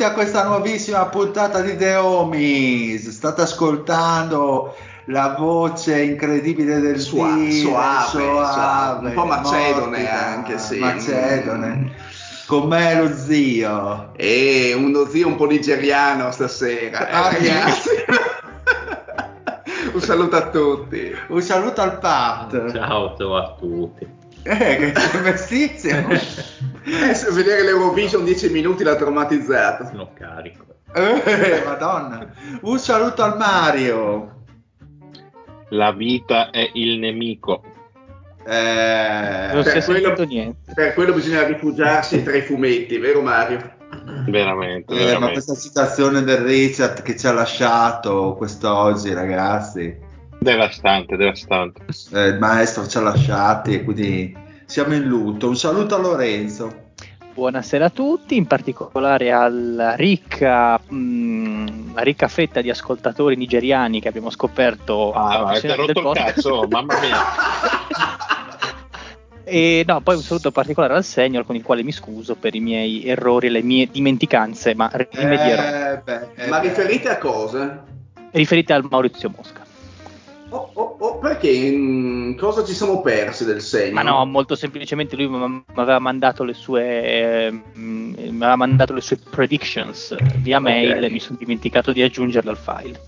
Benvenuti a questa nuovissima puntata di The Homies. State ascoltando la voce incredibile del Sua- Dio, suave, suave, suave, un po' macedone morbida, anche, sì. Macedone. Mm. Con me lo zio. E uno zio un po' nigeriano stasera. eh, Ah, ragazzi. un saluto a tutti. Un saluto al Pat. Ciao, ciao a tutti. Eh, che. Eh, se vedere l'Eurovision 10 minuti l'ha traumatizzato. Sono carico. Eh, madonna. Un saluto al Mario. La vita è il nemico. Eh, Non si è per quello- niente. Per quello bisogna rifugiarsi tra i fumetti, vero Mario? Veramente, Eh, ma veramente. questa citazione del Richard che ci ha lasciato quest'oggi, ragazzi. Devastante, devastante. Eh, il maestro ci ha lasciati quindi siamo in lutto. Un saluto a Lorenzo. Buonasera a tutti, in particolare alla ricca, mh, la ricca fetta di ascoltatori nigeriani che abbiamo scoperto Ah, ha rotto il cazzo, mamma mia. E no, poi un saluto particolare al Senior con il quale mi scuso per i miei errori e le mie dimenticanze, ma rimedierò. Eh, beh, eh, Ma riferite a cosa? Riferite al Maurizio Mosca. Oh, oh, oh, perché cosa ci siamo persi del segno? Ma no, molto semplicemente lui mi aveva mandato le sue eh, aveva mandato le sue predictions via mail e mi sono dimenticato di aggiungerle al file.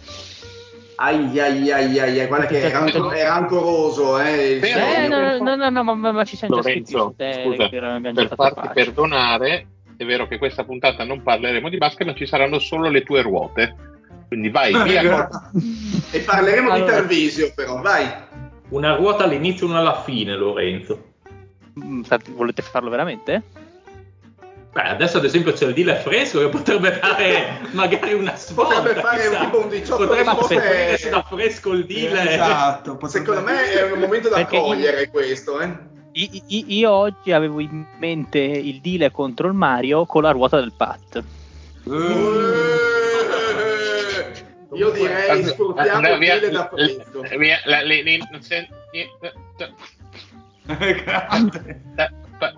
Ai ai ai ai, ai, guarda che era, era ancoroso, eh. Eh, Eh, no, no, no, no, ma, ma- ma ci siamo già scritti Lorenzo, su te, scusa, per farti perdonare, è vero che questa puntata non parleremo di basket, ma ci saranno solo le tue ruote. Quindi vai, via. E parleremo di Allora. Tarvisio però, vai. Una ruota all'inizio e una alla fine, Lorenzo. Mm, Volete farlo veramente? Beh, adesso ad esempio c'è il deal fresco che potrebbe fare magari una svolta. Potrebbe fare chissà. tipo un 18 Potrebbe scoprire se da fresco il deal. Esatto, potrebbe- Secondo me è un momento da Perché io- cogliere questo, eh. Io oggi avevo in mente il deal contro il Mario con la ruota del Pat. Eh, Io direi sfruttiamo il da fresco. via- la- li- li- non eh,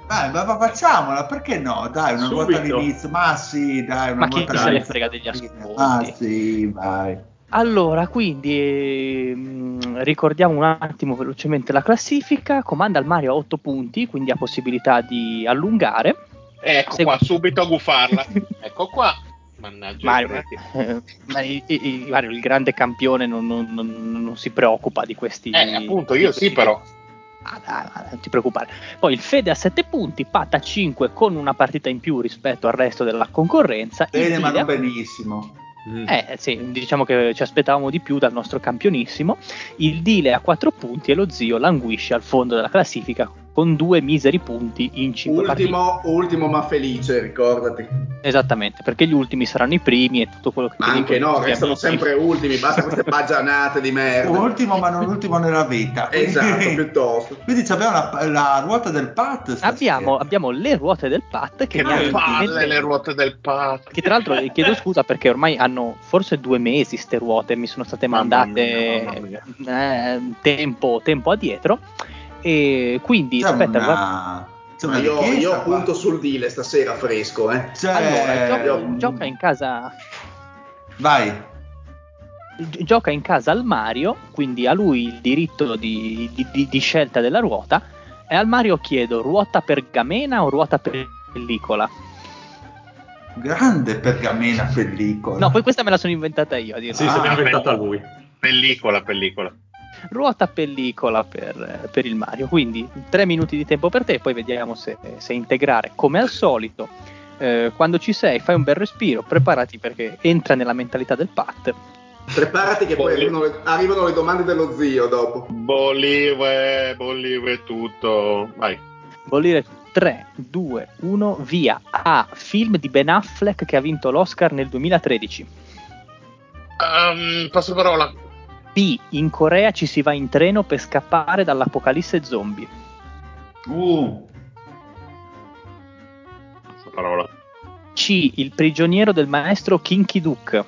Dai, ma, ma facciamola, perché no? Dai, una Subito. all'inizio. Ma sì, dai, una Ma chi ruota se ne frega degli ascolti? Ah, sì, vai. Allora, quindi ehm, ricordiamo un attimo velocemente la classifica. Comanda il Mario a 8 punti, quindi ha possibilità di allungare. Ecco Se- qua, subito a gufarla. Ecco qua. Mannaggia. Mario, creti. eh, ma i- i- Mario, il grande campione, non, non- non- non si preoccupa di questi. Eh, appunto, io sì, però. Ah, dai, ma non ti preoccupare. Poi il Fede a 7 punti, Pat a 5 con una partita in più rispetto al resto della concorrenza. Il Bene, ma non benissimo. Eh sì, diciamo che ci aspettavamo di più dal nostro campionissimo. Il Dile a 4 punti e lo zio languisce al fondo della classifica con due miseri punti in 5 partite. Ultimo, ultimo ma felice, ricordati. Esattamente, perché gli ultimi saranno i primi e tutto quello che Ma anche no, restano sempre ultimi, basta queste baggianate di merda. Ultimo, ma non ultimo nella vita. Esatto, piuttosto. Quindi abbiamo la, la ruota del Pat. Abbiamo, abbiamo le ruote del Pat che, Che palle intimamente- le ruote del pat. Che tra l'altro eh, chiedo scusa perché ormai hanno forse due mesi ste ruote, mi sono state Mamma mandate mia, mamma eh, tempo, tempo addietro. E quindi C'è aspetta, una, C'è Ma una io, io qua. appunto sul deal stasera fresco, eh. Cioè, Allora, gioca, io- gioca in casa Vai. gi- gioca in casa al Mario, quindi ha lui il diritto di, di- di- di scelta della ruota. E al Mario chiedo ruota pergamena o ruota pellicola? Grande pergamena pellicola. No, poi questa me la sono inventata io. A dire. Sì, Ah, se l'ha inventata lui. Pellicola, pellicola. Ruota pellicola per, per il Mario. Quindi tre minuti di tempo per te, poi vediamo se, se integrare. Come al solito, eh, quando ci sei, fai un bel respiro, preparati perché entra nella mentalità del Pat. Preparati che poi arrivano le, arrivano le domande dello zio dopo. Bollive, bollive tutto. Vai. Bollire 3, 2, 1, via. A. Film di Ben Affleck che ha vinto l'Oscar nel 2013. Um, passo parola. B. In Corea ci si va in treno per scappare dall'apocalisse zombie. Uh, parola. C. Il prigioniero del maestro Kinky Duke.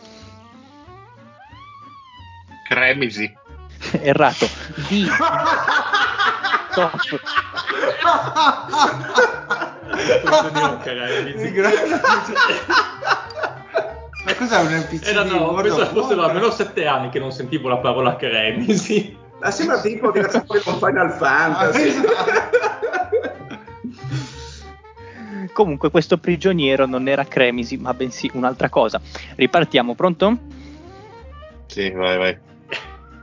Cremisi. Errato. D. Stop. Ma cos'è un NPC? Era no, World penso of fosse da almeno sette anni che non sentivo la parola cremisi. Ma sembra tipo di con Final Ah, Fantasy. esatto. Comunque questo prigioniero non era Cremisi, ma bensì un'altra cosa. Ripartiamo, pronto? Sì, vai, vai.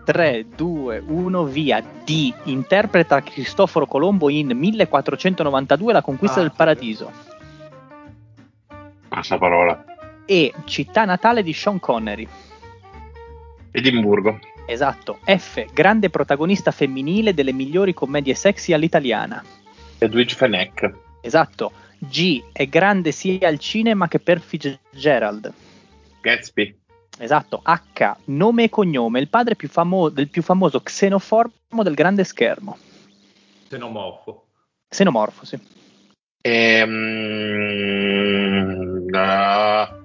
3, 2, 1, via. D. Interpreta Cristoforo Colombo in 1492 La conquista Ah, del paradiso. Passa parola. E. Città natale di Sean Connery. Edimburgo. Esatto. F. Grande protagonista femminile delle migliori commedie sexy all'italiana. Edwige Fenech. Esatto. G. È grande sia al cinema che per Fitzgerald. Gatsby. Esatto, H, nome e cognome, il padre più famo- del più famoso xenoformo del grande schermo. Xenomorfo. Xenomorfo, sì. Ehm, ah, eh,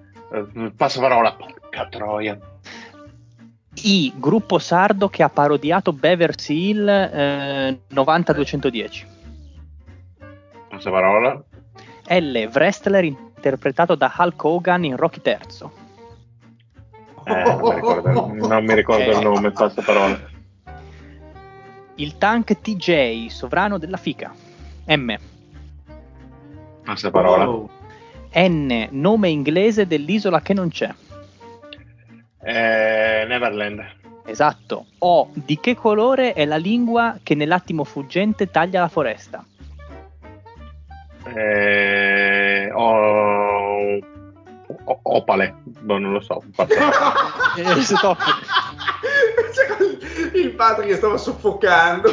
passa parola. Porca troia. I, gruppo sardo che ha parodiato Beverly Hill eh, 90210. Passa parola. L, wrestler interpretato da Hulk Hogan in Rocky III. Eh, non mi ricordo, non mi ricordo Eh. il nome, passa parola. Il tank TJ, sovrano della FICA. M. Passa parola. Oh. N, nome inglese dell'isola che non c'è. Eh, Neverland. Esatto. O, di che colore è la lingua che nell'attimo fuggente taglia la foresta? Eh, o- o- opale. Boh, non lo so. Eh, stop. Il padre che stava soffocando.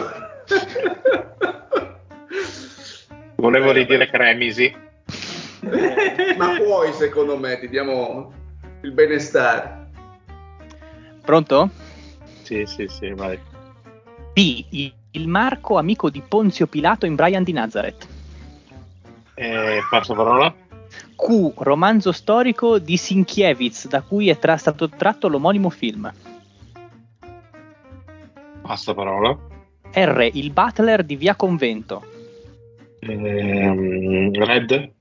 Volevo ridire Cremisi. Ma puoi, secondo me, ti diamo il benestare. Pronto? Sì, sì, sì, vai. B. i- Il Marco, amico di Ponzio Pilato in Brian di Nazareth. Eh, passa parola. Q. Romanzo storico di Sinkiewicz, da cui è tra- stato tratto l'omonimo film. Passa parola. R. Il Butler di Via Convento. Ehm, Red.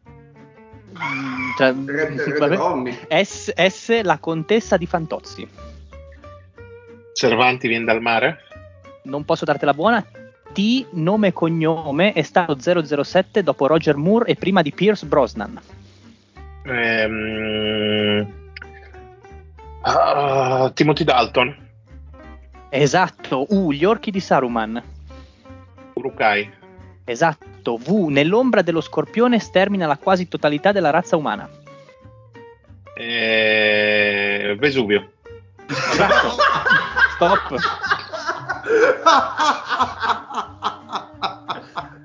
Cioè, Red. S, S. La contessa di Fantozzi. Cervanti viene dal mare. Non posso dartela buona. T. Nome e cognome è stato 007 dopo Roger Moore e prima di Pierce Brosnan. Ehm, ah, Timothy Dalton. Esatto. U. Gli orchi di Saruman. Urukai. Esatto. V. Nell'ombra dello scorpione stermina la quasi totalità della razza umana. Eh, Vesuvio. Esatto. Stop.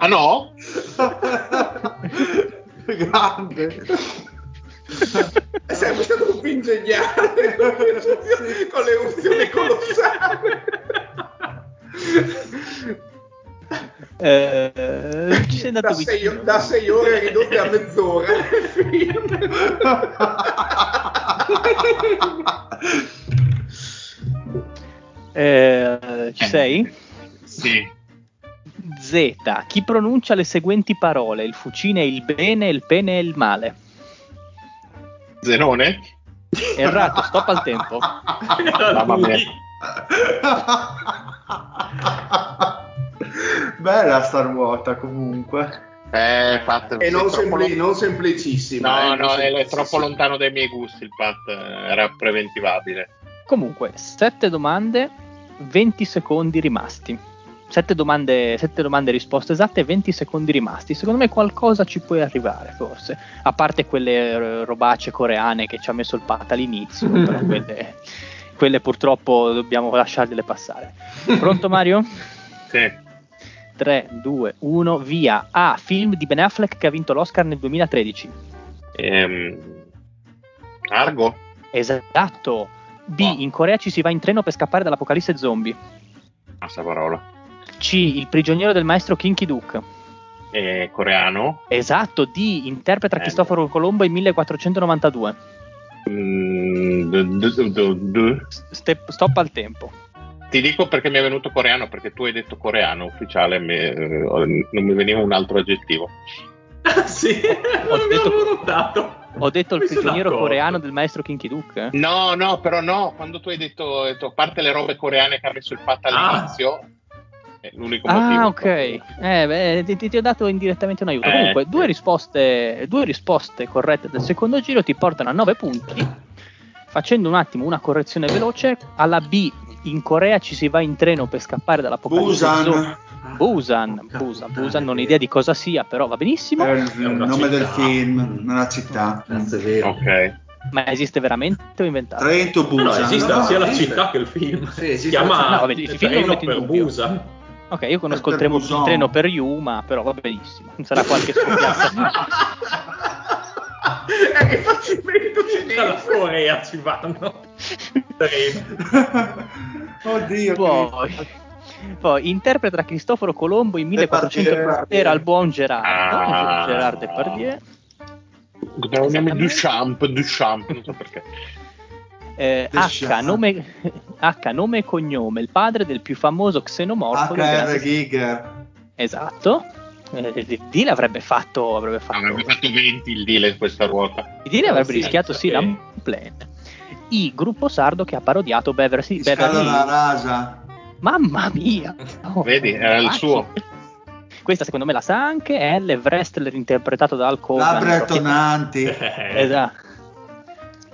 Ah no? Grande. È sempre stato un film geniale con l'eruzione colossale. Eh, ci sei andato Da sei, vicino. da sei ore ridotte a mezz'ora. Eh, ci sei? Sì. Z. Chi pronuncia le seguenti parole? Il fucine è il bene, il pene è il male. Zenone? Errato, stop al tempo. Mamma mia. Bella sta ruota comunque. Eh, Pat, E non, sempli- lo- non semplicissima. No, eh, no, non è, è semplicissima. troppo lontano dai miei gusti il Pat, eh, era preventivabile. Comunque, 7 domande, 20 secondi rimasti. 7 domande, sette domande risposte esatte, 20 secondi rimasti. Secondo me qualcosa ci puoi arrivare, forse. A parte quelle eh, robacce coreane che ci ha messo il pat all'inizio, però quelle, quelle purtroppo dobbiamo lasciarle passare. Pronto Mario? Sì. 3, 2, 1, via. A. Film di Ben Affleck che ha vinto l'Oscar nel 2013. Ehm, Argo? Esatto. B. Wow. In Corea ci si va in treno per scappare dall'apocalisse zombie. Basta parola. C. Il prigioniero del maestro Kinky Duke. Eh, coreano? Esatto, D. Interpreta Eh. Cristoforo Colombo in 1492. Mm, d- d- d- Step- stop al tempo. Ti dico perché mi è venuto coreano, perché tu hai detto coreano ufficiale, mi- eh, non mi veniva un altro aggettivo. Ah, sì, Ho non detto- notato. Ho detto il prigioniero coreano del maestro Kinky Duke. eh? No, no, però no, quando tu hai detto, detto, a parte le robe coreane che ha messo il Pat all'inizio, è l'unico motivo. Ah, ok. Eh, beh, ti, ti ho dato indirettamente un aiuto. Eh, Comunque, sì. due risposte, due risposte corrette del secondo giro ti portano a 9 punti. Facendo un attimo una correzione veloce, alla B in Corea ci si va in treno per scappare dall'apocalisse. Busan Busan, Busan, Busan, non ho idea di cosa sia, però va benissimo. è il È una nome del città. film, nella città. Cazzo, è vero. Ok. Ma esiste veramente o inventato? Trento No, Busan. esiste no, sia la esiste. città che il film. Sì, si chiama No, vabbè, il film lo Treno per. Busan. Ok, io conosco il, treno- il treno per Yuma, però va benissimo. Sarà qualche scoppiata. Eh, che facimento Dalla cinese. Corea ci vanno. Oddio. Poi, poi interpreta Cristoforo Colombo in 1400 Depardieu. era il buon Gerardo, Ah. Gerard Depardieu. Nome Duchamp, Duchamp, non so perché. Eh, H, nome, H, nome e cognome, il padre del più famoso xenomorfo. HR Giger. Esatto. Eh, il D l'avrebbe fatto, avrebbe fatto, Avrebbe fatto 20 il deal in questa ruota. il D avrebbe rischiato sì ok. l'unplane. I, gruppo sardo che ha parodiato Beverly, Beverly la Hills. rasa. Mamma mia! Oh, Vedi, era il suo. Questa secondo me la sa anche, L. Wrestler interpretato da Hulk Hogan. Labbra tonanti. Esatto.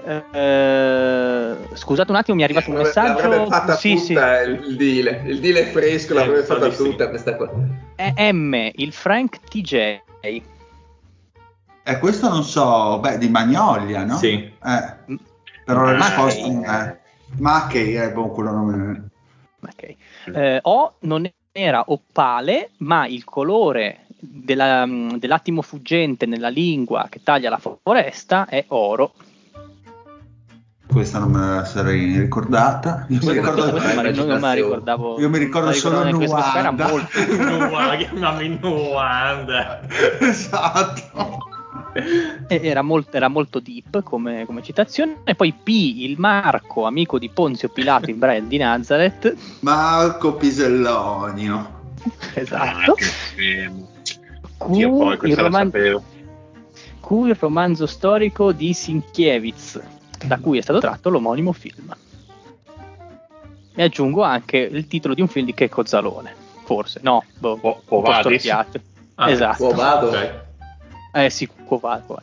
Eh, scusate un attimo, mi è arrivato un L'avrebbe messaggio. fatta Sì, sì. tutta il il deal. Il deal è fresco, Eh, l'avrebbe fatta sì. tutta questa cosa. È M, il Frank TJ. E Eh, questo non so, beh, di Magnolia, no? Sì. Eh, però la Ma- risposta non è. Ma che è buon quello nome. Ok. Eh, o non era opale, ma il colore della- dell'attimo fuggente nella lingua che taglia la foresta è oro. Questa non me la sarei ricordata. Io mi ricordo, non, non me la ricordavo. io mi ricordo solo Nuanda. era molto- Nuova, chiamami Nuanda. esatto. Era molto, era molto deep come, come citazione. E poi P, il Marco, amico di Ponzio Pilato in Brian di Nazareth. Marco Pisellonio. Esatto. Ah, che scemo. Q, Io poi la roman-. Q, il romanzo storico di Sinkiewicz, da cui è stato tratto l'omonimo film. E aggiungo anche il titolo di un film di Checco Zalone. Forse, no, boh, po'. Ah, esatto. Quo vado. Ok. Eh sì, Vadis.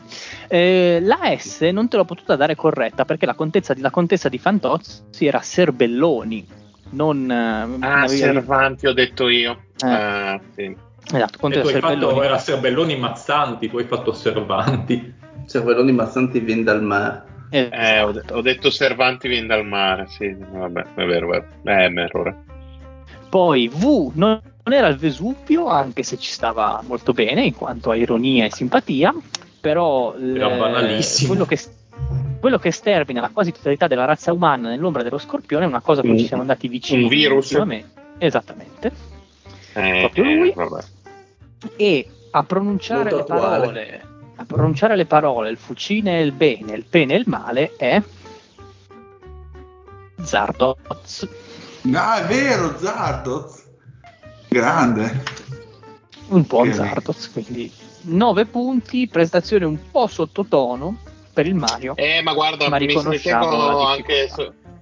Eh, la S non te l'ho potuta dare corretta perché la contessa di, la contessa di Fantozzi era Serbelloni, non... eh, Ah, Cervanti ho detto io. Eh. Ah, sì. Esatto, E contessa tu hai Serbelloni. fatto, era Serbelloni Mazzanti, tu hai fatto Servanti. Cervelloni Mazzanti vien dal mare. Esatto. Eh, ho, de- ho detto Cervanti viene dal mare, sì, vabbè, è vero, è vero. Eh, è un errore. Poi V non non era il Vesuvio, anche se ci stava molto bene in quanto a ironia e simpatia, però l- Era banalissimo. quello che, quello che stermina la quasi totalità della razza umana nell'ombra dello scorpione è una cosa a cui ci siamo andati vicini. un virus? Esattamente. Eh, Proprio lui? eh, vabbè. E a pronunciare Molto le attuale. parole, a pronunciare le parole, il fucine è il bene, il pene è il male, è Zardoz. Ah, è vero, Zardoz. Grande. Un po' Che Zardos, quindi 9 punti, prestazione un po' sottotono per il Mario. Eh, ma guarda, Ma mi riconosciamo ritengo, anche,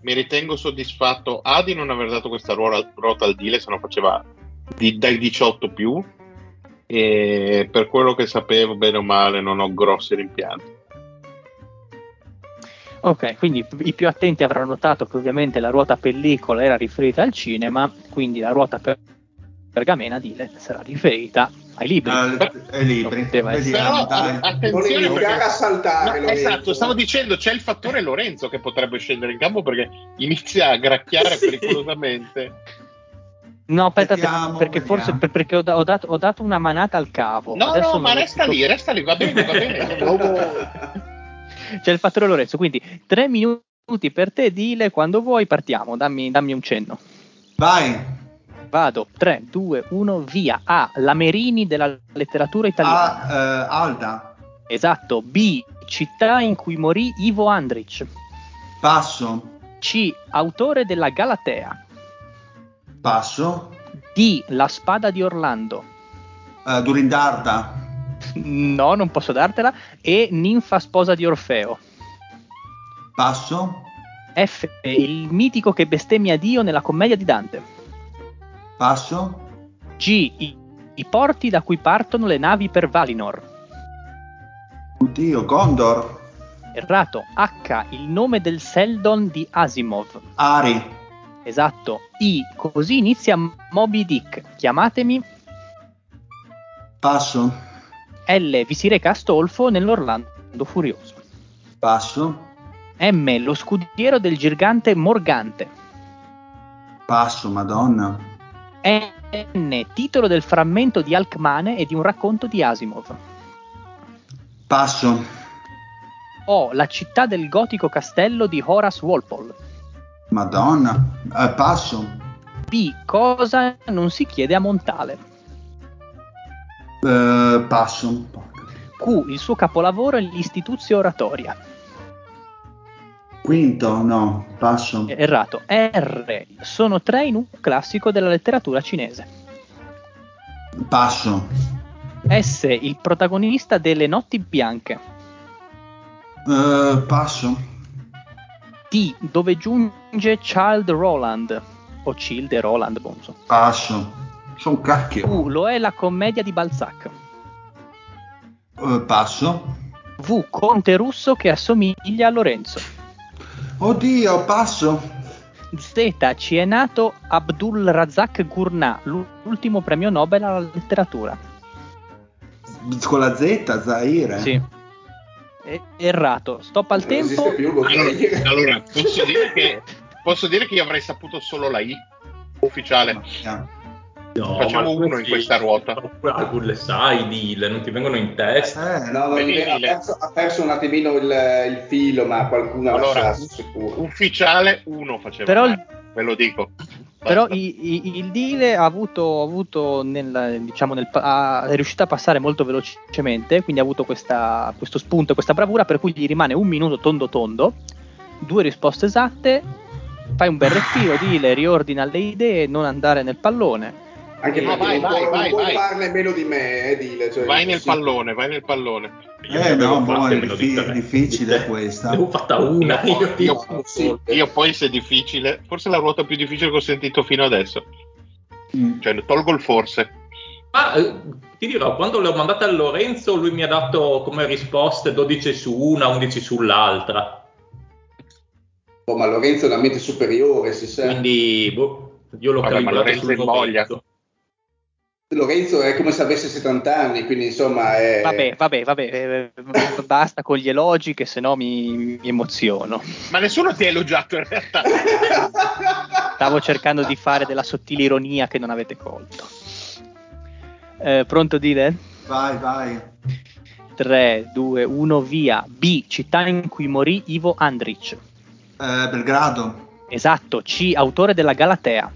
mi ritengo soddisfatto A di non aver dato questa ruota, ruota al Dile, se no faceva di- dai 18 più. E per quello che sapevo, bene o male, non ho grossi rimpianti. Ok, quindi i più attenti avranno notato che ovviamente la ruota pellicola era riferita al cinema, quindi la ruota per- pergamena Dile sarà riferita ai libri. Ai libri. Però, dai. attenzione perché- a saltare. No, esatto, stavo dicendo c'è il fattore Lorenzo che potrebbe scendere in campo perché inizia a gracchiare Sì. pericolosamente. No, aspetta, Vediamo, perché vediamo. forse per- perché ho, da- ho dato, ho dato una manata al cavo. No, Adesso no, ma resta lì, resta lì, va bene, va bene. C'è il fattore Lorenzo, quindi tre minuti per te, Dile, quando vuoi partiamo, dammi, dammi un cenno. Vai. Vado, 3, 2, 1, via. A. Lamerini della letteratura italiana. A, eh, Alda. Esatto. B. Città in cui morì Ivo Andrić. Passo. C. Autore della Galatea. Passo. D. La spada di Orlando. Eh, Durindarda. No, non posso dartela. E Ninfa sposa di Orfeo. Passo. F. Il mitico che bestemmia Dio nella commedia di Dante. Passo. G. I, i porti da cui partono le navi per Valinor. Oddio, Gondor. Errato. H. Il nome del Seldon di Asimov. Ari. Esatto. I. Così inizia Moby Dick. Chiamatemi. Passo. L. Vi si reca Astolfo nell'Orlando Furioso. Passo. M. Lo scudiero del gigante Morgante. Passo, madonna. N. Titolo del frammento di Alcmane e di un racconto di Asimov. Passo. O. La città del gotico castello di Horace Walpole. Madonna. Eh, passo. B. Cosa non si chiede a Montale. Eh, passo. Q. Il suo capolavoro è l'Istituzio Oratoria. Quinto, no. Passo. Errato. R. Sono tre in un classico della letteratura cinese. Passo. S. Il protagonista delle Notti Bianche. Eh, passo. T. Dove giunge Child Roland. O Childe Roland, non so. Passo. Sono cacchio. U. Lo è la commedia di Balzac. Eh, passo. V. Conte russo che assomiglia a Lorenzo. Oddio, passo. Z. Ci è nato Abdul Razak Gurnah, l'ultimo premio Nobel alla letteratura. Con la Z, Zaire. Sì. Errato. Stop al Non tempo. più, lo Allora, allora, posso, dire che, posso dire che io avrei saputo solo la I ufficiale. No, Facciamo uno in questa ruota. Oppure le sai, Dile, non ti vengono in testa. Eh, No, Venile. ha, perso, ha perso un attimino il, il filo, ma qualcuno Allora, sicuro. Ufficiale uno faceva. Però il- male, ve lo dico. Però i- il deal ha avuto, avuto nel, diciamo nel, ha- è riuscito a passare molto velocemente, quindi ha avuto questa- questo spunto, questa bravura, per cui gli rimane un minuto tondo tondo, due risposte esatte, fai un bel respiro, deal, riordina le idee, non andare nel pallone. Anche No, perché vai, non, vai, puoi, vai, non puoi vai. farne meno di me, eh, Dile. Cioè, Vai nel pallone, vai nel pallone. Io Eh, ne avevo no, boh, è diffi- difficile questa. Ne avevo fatta una. Io, Io, io- No, sì. io poi se è difficile, forse è la ruota più difficile che ho sentito fino adesso. Mm. Cioè, tolgo il forse. Ma eh, ti dirò, quando le ho mandate a Lorenzo, lui mi ha dato come risposte 12 su una, 11 sull'altra. Oh, ma Lorenzo è una mente superiore, si sa. Quindi boh, io l'ho Vabbè, ma calibrato Lorenzo Lorenzo è come se avesse 70 anni, quindi insomma è... Vabbè, vabbè, vabbè, eh, basta con gli elogi che sennò mi, mi emoziono. Ma nessuno ti ha elogiato in realtà. Stavo cercando di fare della sottile ironia che non avete colto. Eh, pronto, Dile? Vai, vai. 3, 2, 1, via. B. Città in cui morì Ivo Andrić. Eh, Belgrado. Esatto. C. Autore della Galatea.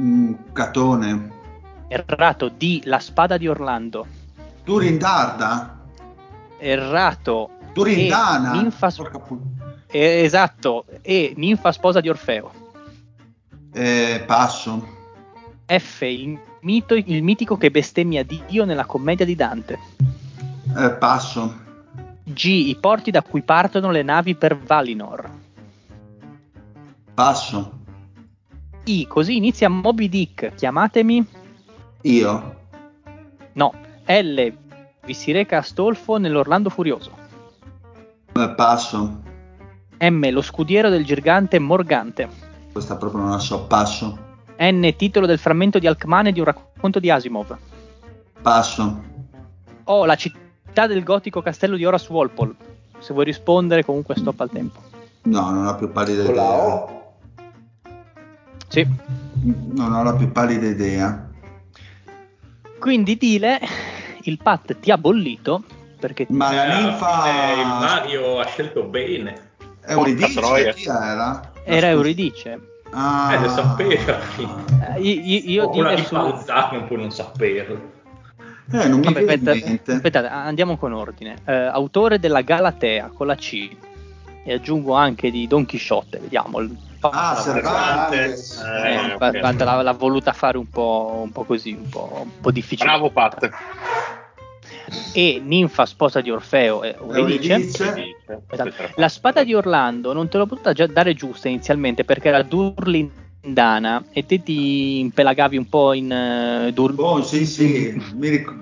Mm, Catone. Errato. D. La spada di Orlando. Durindarda. Errato. Durindana. E ninfa, pu- eh, esatto. E ninfa sposa di Orfeo. Eh, passo. F, il, mito, il mitico che bestemmia Dio nella commedia di Dante. Eh, passo. G, i porti da cui partono le navi per Valinor. Passo. I, così inizia Moby Dick, chiamatemi. Io. No. L, vi si reca Astolfo nell'Orlando Furioso. Passo. M, lo scudiero del gigante Morgante. Questa proprio non la so. Passo. N, titolo del frammento di Alcmane di un racconto di Asimov. Passo. O, la città del gotico castello di Horace Walpole. Se vuoi rispondere, comunque stop al tempo. No, non ho più pallida Con la idea. O? Sì. Non ho la più pallida idea. Quindi Dile, il Pat ti ha bollito perché Ma la Eh, ninfa fine il Mario ha scelto bene. Euridice chi era? era Euridice. Ah. Eh, lo sapeva. Eh, io, io, Dile di su... Non può non saperlo. Eh, non mi Vabbè, aspetta, aspettate, andiamo con ordine. Eh, autore della Galatea con la C e aggiungo anche di Don Chisciotte, vediamo. il- Ah, la- Cervantes. eh, Eh, pa- ok. Pat l'ha, l'ha voluta fare un po', un po' così, un po', un po' difficile. Bravo Pat. E ninfa sposa di Orfeo e Euridice. Euridice. Esatto. La spada di Orlando non te l'ho potuta già dare giusta inizialmente perché era Durlindana e te ti impelagavi un po' in eh, Dur- Oh, sì, sì, mi, ric-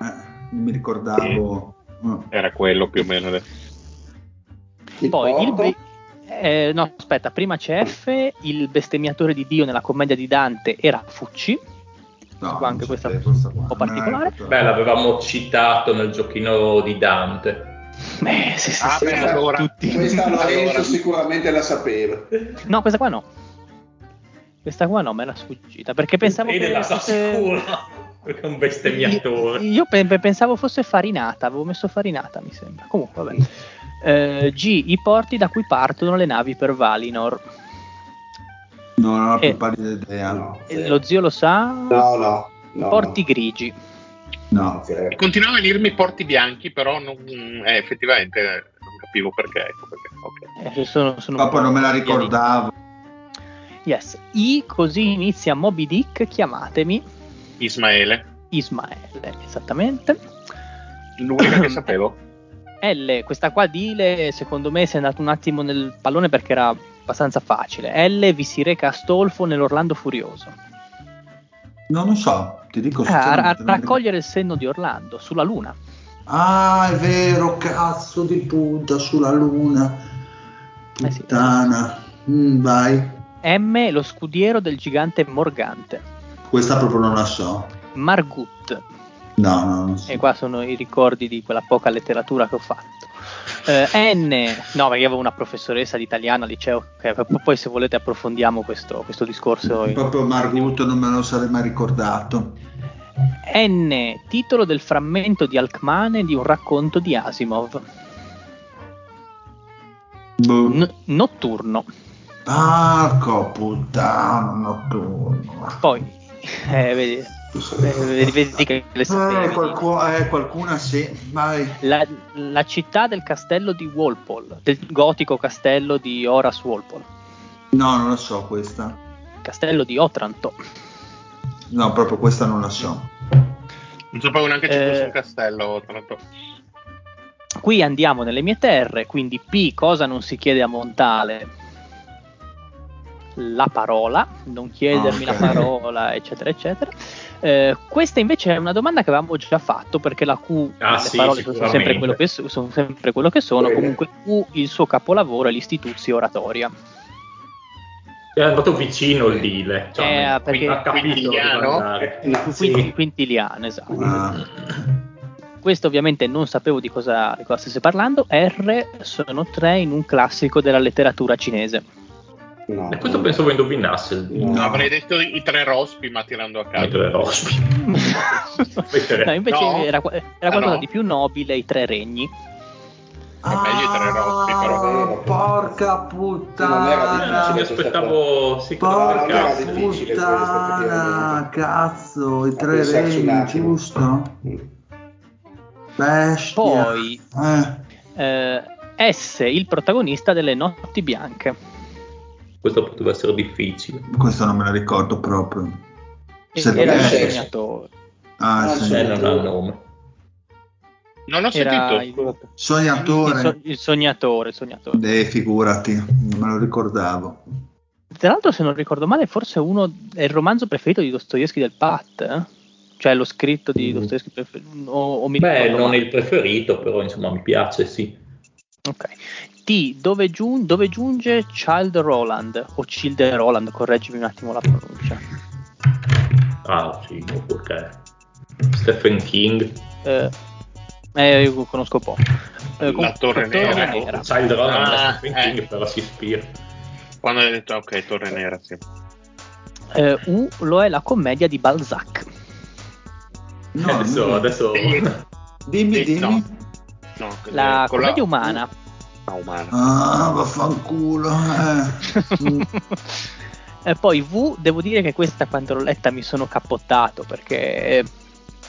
eh, mi ricordavo. Mm. Era quello più o meno. Il Poi il be- eh, no, aspetta, prima c'è F, il bestemmiatore di Dio nella commedia di Dante era Fucci. No, Qua anche questa un po' particolare. ricordo. Beh, l'avevamo citato nel giochino di Dante. Beh, sì, sì, Ah, sì, beh, allora. tutti. Questa Lorenzo Allora. sicuramente la sapeva. No, questa qua no. Questa qua no, me era sfuggita perché pensavo che la fosse... sicuro. Perché è un bestemmiatore. Io pe- pe- pensavo fosse farinata, avevo messo farinata, mi sembra. Comunque, vabbè. Eh, G, i porti da cui partono le navi per Valinor. No, non ho più Eh. pallida idea. No. Eh, zero. Lo zio lo sa. no, no. no, porti no. grigi. No, zero. Continuava a venirmi porti bianchi, però non, eh, effettivamente eh, non capivo perché. Ecco perché. ok. Eh, sono, sono un Proprio po' non me la ricordavo. Yes. I, così inizia Moby Dick, chiamatemi Ismaele, Ismaele, esattamente. l'unica che sapevo. L, questa qua di Ile, secondo me si è andato un attimo nel pallone perché era abbastanza facile. L, vi si reca Astolfo nell'Orlando Furioso. Non lo so, ti dico Ah, a, a raccogliere il senno di Orlando sulla Luna. Ah, è vero, cazzo di puta sulla luna. Eh sì. Puttana. Mm, vai. M, lo scudiero del gigante Morgante. Questa proprio non la so. Margut. No, no. E qua sono i ricordi di quella poca letteratura che ho fatto. Eh, N, no, perché io avevo una professoressa di italiano al liceo. che poi, se volete, approfondiamo questo, questo discorso. Proprio Margut non me lo sarei mai ricordato. N, titolo del frammento di Alcmane di un racconto di Asimov. Boh. N- notturno. Porco puttana notturno. Poi, eh, vedi, eh, vedi, che le Eh, sapevi. qualcu- eh, qualcuna sì. La, la città del castello di Walpole, del gotico castello di Horace Walpole, No, non la so questa. castello di Otranto. No, proprio questa non la so. Non sapevo neanche ci fosse Eh. un castello. tra l'altro. Qui andiamo nelle mie terre, quindi P cosa non si chiede a Montale? La parola, non chiedermi Ok. la parola, eccetera, eccetera. Eh, questa invece è una domanda che avevamo già fatto perché la Q, Ah, le sì, parole sono sempre, quello che, so- sono sempre quello che sono, comunque Q il suo capolavoro è l'istituzio oratoria. È andato vicino il Dile. Cioè, Eh, perché- ha capito Quintiliano? andare. No, Quindi sì. quintiliano, esatto. Ah, Questo ovviamente non sapevo di cosa, di cosa stesse parlando. R sono tre in un classico della letteratura cinese. No. E questo pensavo indovinasse il. No. Avrei detto i tre rospi, ma tirando a caso. Mentre Rospi. No, invece No? era, era Ah, qualcosa no? di più nobile, i tre regni. È meglio i tre rospi, però. Ah, Porca Non era puttana. Mi aspettavo sì, Porca non era difficile puttana, cazzo, i tre regni, giusto? Bestia. Poi Eh, eh, S, il protagonista delle Notti Bianche. Questo poteva essere difficile. questo non me la ricordo proprio. Se Era il riesce. sognatore. Ah, Ah, sì. Eh, non ha il nome. Non ho Era sentito. il, il Sognatore. so- il sognatore, il sognatore. Eh, figurati, non me lo ricordavo. Tra l'altro, se non ricordo male, forse uno è il romanzo preferito di Dostoevsky del Pat, eh? cioè lo scritto di Mm. Dostoevsky preferito. O, o mi Beh, non male. il preferito, però insomma mi piace, sì. Ok. T, dove, giun- dove giunge Child Roland o Child Roland? Correggimi un attimo la pronuncia. Ah, sì, perché Stephen King. Eh, eh, io conosco poco. Eh, La Torre Nera. Nera. Child Run non Ah, Stephen eh. King, però si ispira. Quando hai detto ok, Torre Nera, sì. Eh, U lo è la commedia di Balzac. No, adesso, no. adesso... Dimmi, dimmi. no. No, La eh, commedia umana. Ah, umana. Ah, vaffanculo. Eh. E poi V, devo dire che questa quando l'ho letta mi sono cappottato perché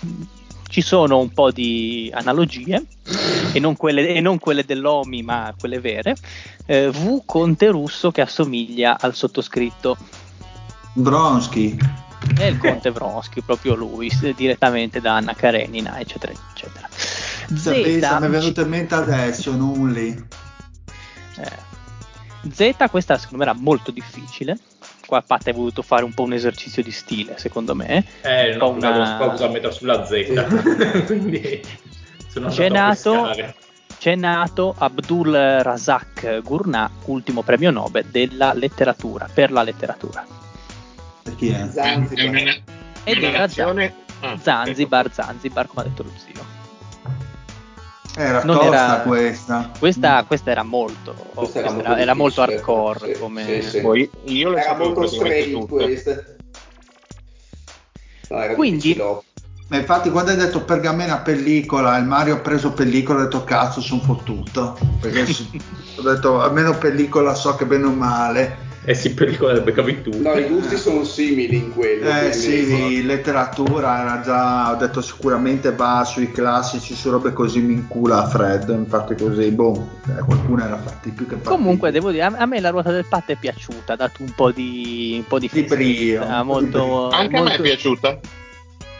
mm, ci sono un po' di analogie e non quelle, e non quelle dell'OMI ma quelle vere. Eh, v Conte russo che assomiglia al sottoscritto. Bronsky. È il Conte Vronsky, proprio lui, direttamente da Anna Karenina, eccetera, eccetera. Pensa, mi è venuto in mente adesso, non lì. Eh, Z, questa secondo me era molto difficile. Qua Pat hai voluto fare un po' un esercizio di stile, secondo me. Eh, no, Una- una... pausa a metà sulla Z. Quindi sono C'è nato-. C'è nato Abdul Razak Gurnah, ultimo premio Nobel della letteratura, per la letteratura. Chi è? Zanzibar. Ed era. Ah, Zanzibar, Zanzibar, come ha detto lo zio. Era Non tosta era- questa. Questa, questa era molto, Questa questa era era, era molto molto hardcore. Sì, come... sì, sì. Io le Era molto tutte. questa. No, Quindi- difficilotto. Ma infatti quando hai detto pergamena pellicola, il Mario ha preso pellicola e ho detto cazzo sono fottuto. Perché ho detto almeno pellicola so che bene o male. Eh sì, pellicola del beccavi tu. No, i gusti sono simili in quello. Eh sì, letteratura era già, ho detto sicuramente va sui classici, su robe così mi incula Fred, infatti così, boh, eh, qualcuno era fatti più che fatti. Comunque devo dire, a, a me la ruota del patto è piaciuta, ha dato un po' di, un po' di, Di brio, di molto, brio. Anche a me è molto, piaciuta.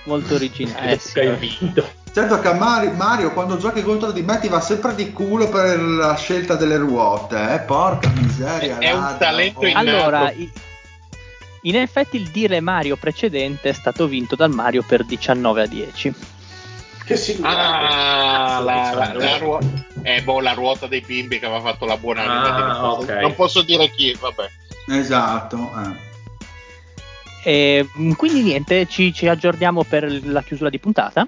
molto originale. Eh, sì. Certo che a Mario, Mario, quando giochi contro di me ti va sempre di culo per la scelta delle ruote, eh? porca miseria. È un ladra, talento oh. innato. Allora, in effetti il dire Mario precedente è stato vinto dal Mario per 19 a 10. Che si Ah, la, la, la ruota, eh, boh, la ruota dei bimbi che aveva fatto la buona anima. Ah, non, posso, ok. non posso dire chi, vabbè. Esatto, eh. E, mm, quindi niente, ci, ci aggiorniamo per la chiusura di puntata.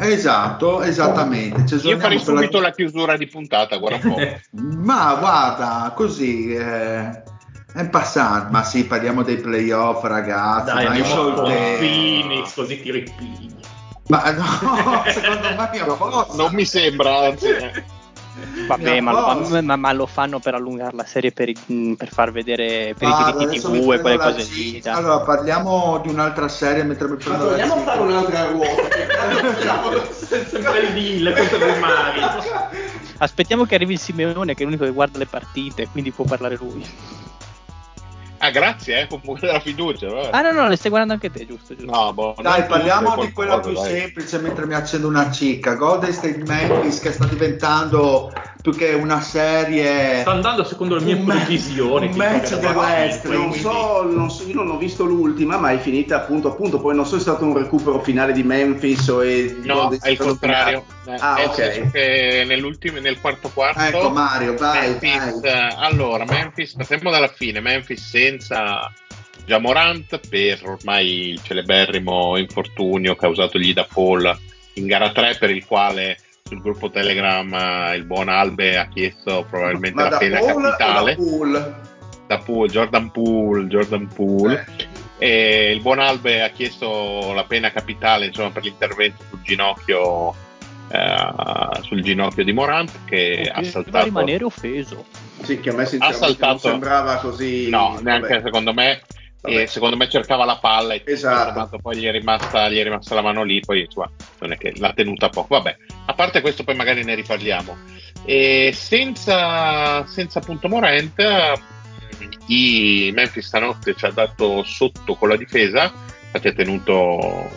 Esatto, esattamente. Ci Io farei per la- subito la chiusura di puntata, guarda un po'. Ma guarda, così eh, è un passaggio. Ma sì, parliamo dei playoff, ragazzi. Dai, è andiamo con. Phoenix, così ti ripigli. Ma no, secondo me mi apposta. Non mi sembra, anzi. Vabbè, ma, lo- ma- ma lo fanno per allungare la serie per, mm, per far vedere per Guarda, i diritti TV e quelle la cose lì. Allora, parliamo di un'altra serie mentre mi Ma prendo la torniamo a G. fare un'altra ruota. Sempre il deal contro del Mario. Aspettiamo che arrivi il Simeone, che è l'unico che guarda le partite, quindi può parlare lui. Ah, grazie, eh, comunque della fiducia. vabbè. Ah, no, no, le stai guardando anche te, giusto? giusto. No, boh, Dai, parliamo di quella più dai. semplice mentre mi accendo una cicca. Golden State Memphis che sta diventando più che una serie. Sta andando secondo le mie Un me- previsioni. un match partito, Non so, non so- io non ho visto l'ultima, ma è finita appunto, appunto. Poi non so se è stato un recupero finale di Memphis o è. No, è il contrario. Ah, Nel ok. nell'ultimo, nel quarto quarto. Ecco Mario, vai, Memphis, vai. allora, Memphis, partiamo dalla fine. Memphis senza Jamorant per ormai il celeberrimo infortunio causatogli da Paul in gara 3, per il quale sul gruppo Telegram eh, il buon Albe ha chiesto probabilmente Ma la pena Paul o da capitale. Pool? Da Poole, Jordan Poole, Jordan Poole. Eh. E il buon Albe ha chiesto la pena capitale insomma, per l'intervento sul ginocchio, eh, sul ginocchio di Morant che ha saltato. rimanere offeso. Sì, che a me sinceramente saltato- non sembrava così. No, neanche vabbè. secondo me. Vabbè. E secondo me cercava la palla e Esatto. poi gli è, rimasta, gli è rimasta la mano lì, poi insomma, non è che l'ha tenuta poco. Vabbè, a parte questo poi magari ne riparliamo. E senza, senza appunto Morant, mh, i Memphis stanotte ci ha dato sotto con la difesa infatti ha tenuto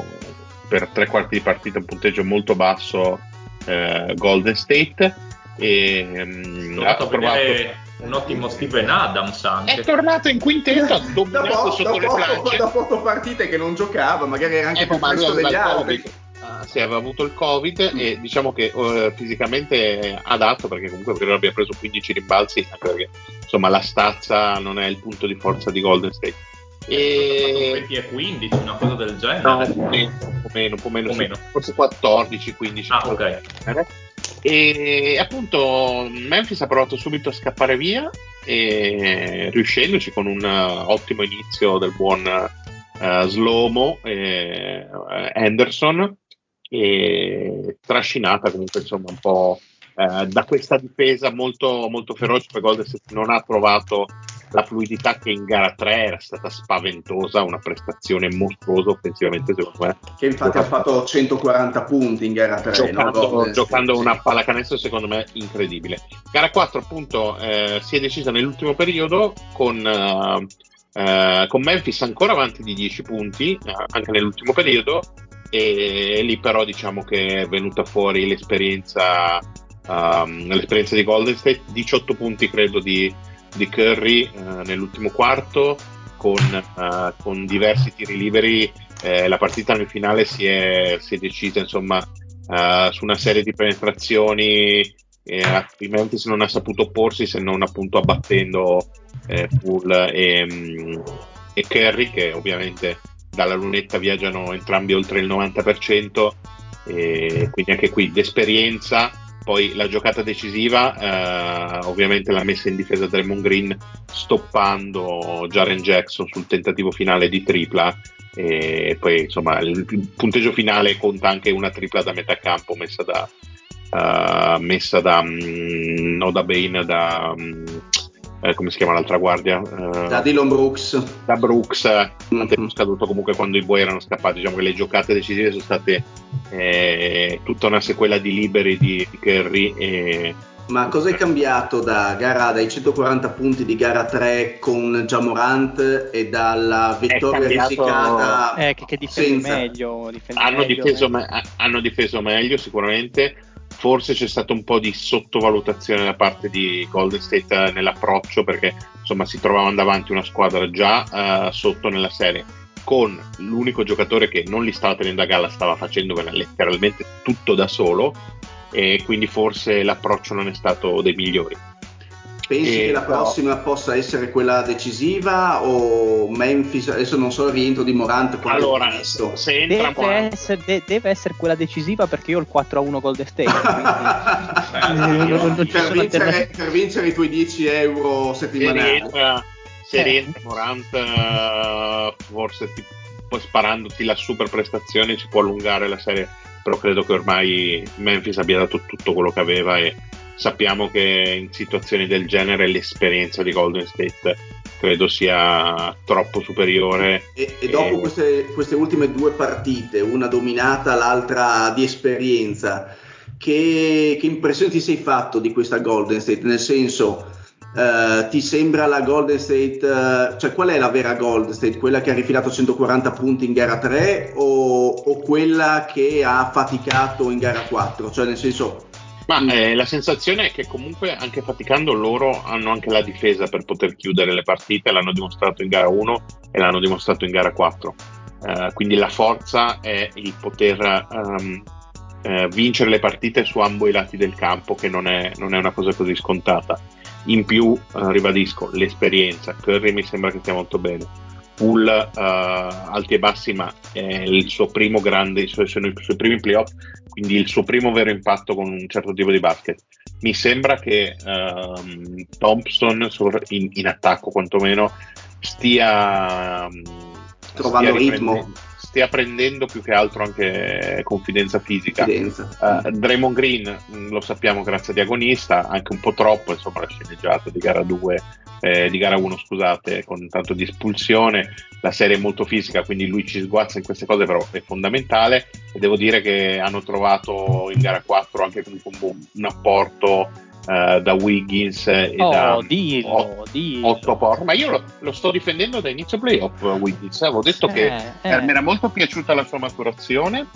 per tre quarti di partita un punteggio molto basso eh, Golden State e um, ha trovato un ottimo Steven Adams anche. È tornato in quintetto, dominato sotto dopo, le planche. Dopo otto partite che non giocava, magari era anche eh, più presto degli altri. Ah, sì, aveva avuto il covid e diciamo che uh, fisicamente è adatto perché comunque credo abbia preso 15 rimbalzi anche perché insomma la stazza non è il punto di forza di Golden State e 20 e 15 una cosa del genere no, un po' meno, un po' meno, un po meno, meno. forse 14 15 ah ok e appunto Memphis ha provato subito a scappare via e riuscendoci con un uh, ottimo inizio del buon uh, Slomo e uh, Anderson e trascinata comunque insomma un po' eh, da questa difesa molto, molto feroce perché Golden State non ha trovato la fluidità che in gara 3 era stata spaventosa, una prestazione mostruosa offensivamente secondo me. Che infatti ha fatto 140 punti in gara 3. Giocando, no? giocando sì. una pallacanestro secondo me incredibile. Gara 4 appunto eh, si è decisa nell'ultimo periodo con... Uh, uh, con Memphis ancora avanti di 10 punti uh, anche nell'ultimo periodo e lì però diciamo che è venuta fuori l'esperienza, um, l'esperienza di Golden State 18 punti credo di, di Curry uh, nell'ultimo quarto con, uh, con, diversi tiri liberi eh, la partita nel finale si è, si è decisa insomma uh, su una serie di penetrazioni eh, altrimenti se non ha saputo opporsi se non appunto abbattendo eh, Poole e, um, e Curry che ovviamente dalla lunetta viaggiano entrambi oltre il 90% e quindi anche qui d'esperienza poi la giocata decisiva eh, ovviamente l'ha messa in difesa Draymond Green stoppando Jaren Jackson sul tentativo finale di tripla e poi insomma il punteggio finale conta anche una tripla da metà campo messa da uh, messa da um, no da Bane da um, eh, come si chiama l'altra guardia? Eh, da Dylan Brooks. Da Brooks, mm-hmm. tempo scaduto comunque quando i buoi erano scappati. Diciamo che le giocate decisive sono state eh, tutta una sequela di liberi di, di Kerry. E... Ma cosa è cambiato da gara, dai 140 punti di gara 3 con Jamorant e dalla vittoria cambiato... risicata? Eh, che, che difende meglio. Difende hanno, meglio, difeso eh. me- hanno difeso meglio sicuramente forse c'è stato un po' di sottovalutazione da parte di Golden State nell'approccio perché insomma si trovavano davanti una squadra già uh, sotto nella serie con l'unico giocatore che non li stava tenendo a galla stava facendo letteralmente tutto da solo e quindi forse l'approccio non è stato dei migliori Pensi e che la però... prossima possa essere quella decisiva o Memphis, adesso non so il rientro di Morant allora, se entra deve, essere, de- deve essere quella decisiva perché io ho il 4-1 Golden State quindi... non, non per, vincere, per, vincere, i tuoi 10 euro settimanali. se rientra, se eh. rientra Morant uh, forse ti, poi sparandoti la super prestazione ci può allungare la serie però credo che ormai Memphis abbia dato tutto quello che aveva e sappiamo che in situazioni del genere l'esperienza di Golden State credo sia troppo superiore. E, e dopo e... Queste, queste, ultime due partite, una dominata, l'altra di esperienza, che, che, impressione ti sei fatto di questa Golden State? Nel senso, uh, ti sembra la Golden State, uh, cioè qual è la vera Golden State? Quella che ha rifilato 140 punti in gara 3 o, o quella che ha faticato in gara 4? Cioè nel senso ma mm. eh, la sensazione è che comunque anche faticando loro hanno anche la difesa per poter chiudere le partite, l'hanno dimostrato in gara 1 e l'hanno dimostrato in gara 4. Uh, quindi la forza è il poter um, uh, vincere le partite su ambo i lati del campo, che non è, non è una cosa così scontata. In più, uh, ribadisco, l'esperienza. Curry mi sembra che stia molto bene. Pool alti e bassi, ma è il suo primo grande, sono i suoi primi playoff quindi il suo primo vero impatto con un certo tipo di basket. Mi sembra che um, Thompson in, in, attacco quantomeno stia um, trovando stia ritmo stia prendendo più che altro anche confidenza fisica. Confidenza. Uh, Draymond Green mm, lo sappiamo grazie a Diagonista, anche un po' troppo, insomma, la sceneggiata di gara 2, eh, di gara 1, scusate, con tanto di espulsione. La serie è molto fisica, quindi lui ci sguazza in queste cose, però è fondamentale. E devo dire che hanno trovato in gara 4 anche comunque un, un apporto uh, da Wiggins e oh, da dillo, Otto, dillo. Otto Porter. Ma io lo, lo, sto difendendo da inizio playoff Wiggins. Avevo detto Eh, che eh. mi era molto piaciuta la sua maturazione.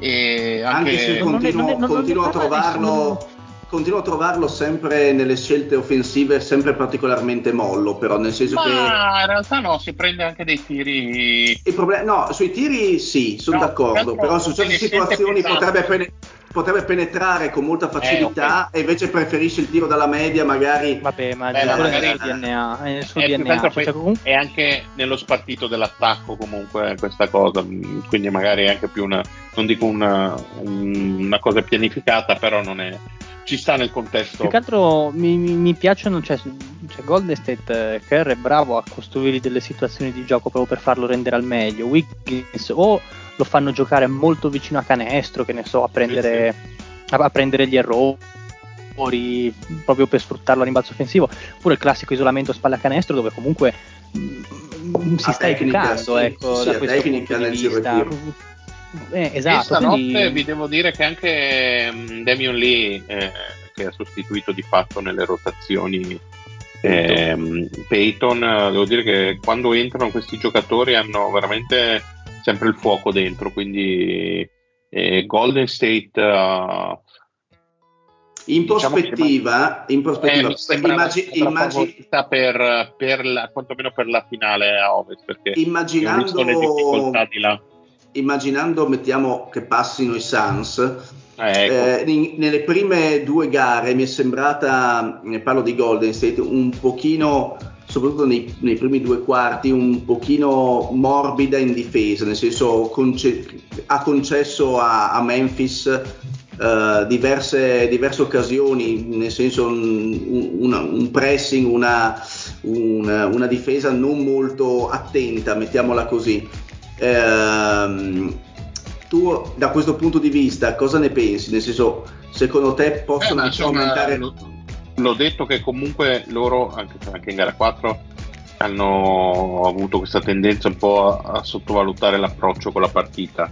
E anche, Anche se non è- continuo, non è- non- non continuo a trovarlo nessuno. Continuo a trovarlo sempre nelle scelte offensive sempre particolarmente mollo però nel senso che ma in realtà no, si prende anche dei tiri. il problema no sui tiri sì sono No, d'accordo certo, però su certe situazioni potrebbe, pene- potrebbe penetrare con molta facilità e invece preferisce il tiro dalla media magari Vabbè, ma Beh, magari- è DNA, è È che DNA. cioè, poi- comunque- è anche nello spartito dell'attacco comunque questa cosa, mm, quindi magari è anche più una, non dico una, una cosa pianificata, però non è, ci sta nel contesto. Più che altro mi, mi- mi piacciono, cioè, cioè Golden State eh, Kerr è bravo a costruire delle situazioni di gioco proprio per farlo rendere al meglio. Wiggins o lo fanno giocare molto vicino a canestro, che ne so, a prendere, A, a prendere gli errori proprio per sfruttarlo a rimbalzo offensivo, oppure il classico isolamento spalla canestro dove comunque mm, si A sta tecnica, educando sì, ecco, sì, da questo tecnica punto di vista. Eh, E esatto, stanotte quindi- vi devo dire che anche mm, Damian Lee, eh, che ha sostituito di fatto nelle rotazioni ehm, Peyton, eh, devo dire che quando entrano questi giocatori hanno veramente sempre il fuoco dentro, quindi eh, Golden State eh, in Diciamo che prospettiva, in eh, prospettiva mi sembra immagi- la squadra immagi- favorita per, per la, quantomeno per la finale a Ovest, perché ho visto le difficoltà immaginando, di là. Immaginando mettiamo che passino i Suns Eh, ecco. Eh, in- nelle prime due gare mi è sembrata, ne parlo di Golden State, un pochino, soprattutto nei, nei primi due quarti, un pochino morbida in difesa, nel senso conce- ha concesso a, a Memphis eh, diverse, diverse occasioni, nel senso un, un- un pressing, una, una- una difesa non molto attenta, mettiamola così. Ehm, tu da questo punto di vista cosa ne pensi? Nel senso, secondo te Eh, possono ma insomma, aumentare... l'ho, l'ho detto che comunque loro, anche, anche in gara 4, hanno avuto questa tendenza un po' a, a sottovalutare l'approccio con la partita.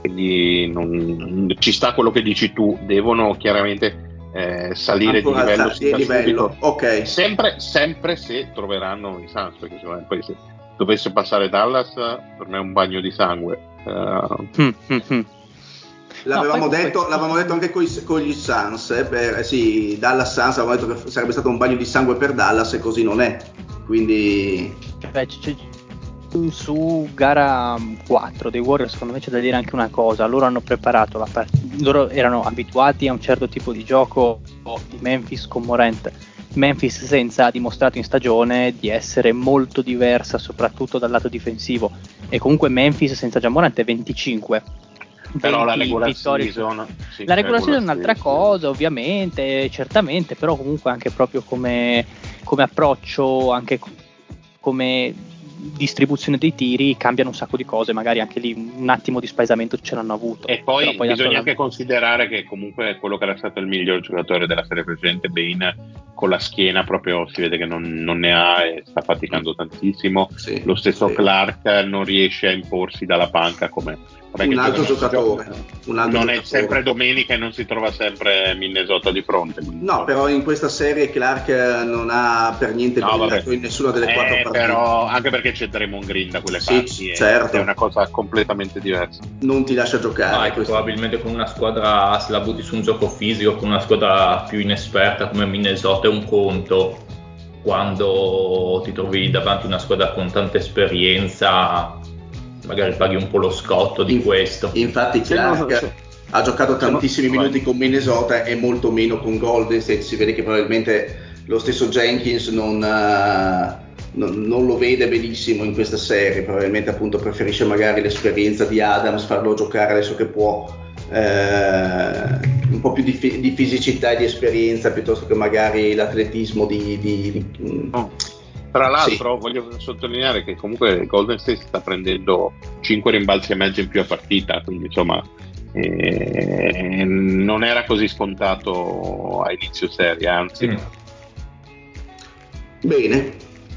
Quindi non- ci sta quello che dici tu, devono chiaramente eh, salire di ancora livello, alzarsi sin di livello? subito. Ok. Sempre, sempre se troveranno i Suns, perché secondo me poi se dovesse passare Dallas per me è un bagno di sangue. Mm. L'avevamo, No, detto, poi- l'avevamo detto anche con gli Suns, eh, per- eh, sì, Dallas Suns avevamo detto che sarebbe stato un bagno di sangue per Dallas e così non è. Quindi Cioè, c- c- su gara 4 dei Warriors secondo me c'è da dire anche una cosa loro hanno preparato la partita loro erano abituati a un certo tipo di gioco di Memphis con Morant Memphis senza ha dimostrato in stagione di essere molto diversa soprattutto dal lato difensivo e comunque Memphis senza già Morant è 25 però la 20 regular season, sì, la regular season è un'altra season. cosa, ovviamente, certamente, però comunque anche proprio come, come approccio, anche co- come distribuzione dei tiri cambiano un sacco di cose, magari anche lì un attimo di spaesamento ce l'hanno avuto. E poi, poi bisogna anche la- considerare che comunque quello che era stato il miglior giocatore della serie precedente, Bane, con la schiena proprio si vede che non, non ne ha e sta faticando tantissimo. sì, Lo stesso sì. Clark non riesce a imporsi dalla panca come è che un altro gioca- giocatore. Un altro non è giocatore. sempre domenica e non si trova sempre Minnesota di fronte. quindi- No, però in questa serie Clark eh, non ha per niente No, brillato vabbè. in nessuna delle quattro Eh, partite. però anche perché c'è Draymond Green da quelle Sì, parti e- certo. è una cosa completamente diversa Non ti lascia No, giocare. questo. probabilmente con una squadra, se la butti su un gioco fisico, con una squadra più inesperta come Minnesota è un conto. Quando ti trovi davanti a una squadra con tanta esperienza, magari paghi un po' lo scotto di In- questo. Infatti Se Clark se- ha giocato tantissimi minuti con Minnesota e molto meno con Golden State. Si vede che probabilmente lo stesso Jenkins non, eh, non- non lo vede benissimo in questa serie. Probabilmente appunto preferisce magari l'esperienza di Adams, farlo giocare adesso che può. eh, un po' più di, fi- di fisicità e di esperienza piuttosto che magari l'atletismo di, di- di- No. Tra l'altro voglio sottolineare che comunque Golden State sta prendendo 5 rimbalzi e mezzo in più a partita, quindi insomma eh, non era così scontato a inizio serie, anzi Mm. Bene,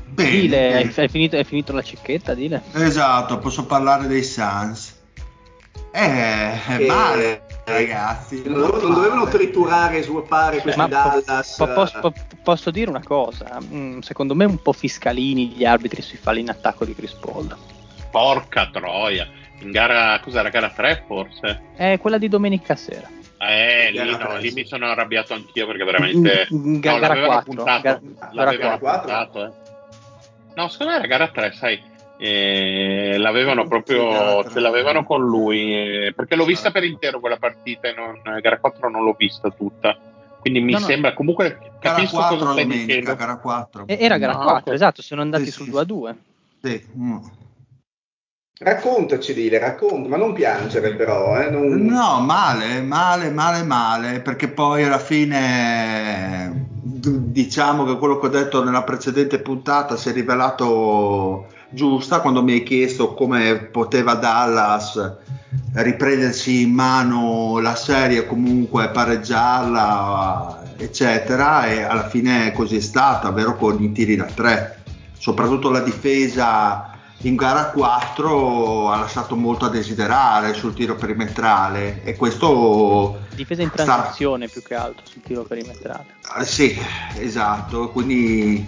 Bene, Dile, hai, finito, hai finito la cecchetta, Dile? Esatto, posso parlare dei Suns. Eh, è Eh, male. Ragazzi. Non, dovevano, non dovevano triturare e svuotare questi Ma po- Dallas. po- posso, po- posso dire una cosa? Mm, secondo me un po' fiscalini gli arbitri sui falli in attacco di Chris Paul. Porca troia. In gara, cos'era? Gara 3 forse? È quella di domenica sera. Eh, lì, Gara no, lì mi sono arrabbiato anch'io perché veramente... In- in ga- no, gara l'avevano 4, puntato. gara- gara puntato, eh. No, secondo me era gara 3, sai. Eh, l'avevano proprio gara ce l'avevano con lui eh, perché l'ho vista per intero quella partita e non, gara 4 non l'ho vista tutta quindi mi No, no. sembra comunque Gara capisco 4 cosa stai dicendo gara 4. E- Era gara No, 4, ok. esatto, sono andati Sì, sul sì, 2 a 2. Sì, mm. Raccontaci, Dile, racconta, ma non piangere però. Eh, non- No, male, male, male, male, perché poi alla fine diciamo che quello che ho detto nella precedente puntata si è rivelato giusta quando mi hai chiesto come poteva Dallas riprendersi in mano la serie, comunque pareggiarla, eccetera, e alla fine così è stata, vero con i tiri da tre, soprattutto la difesa in gara 4 ha lasciato molto a desiderare sul tiro perimetrale e questo Difesa in sta- transizione più che altro sul tiro perimetrale. eh, sì, esatto, quindi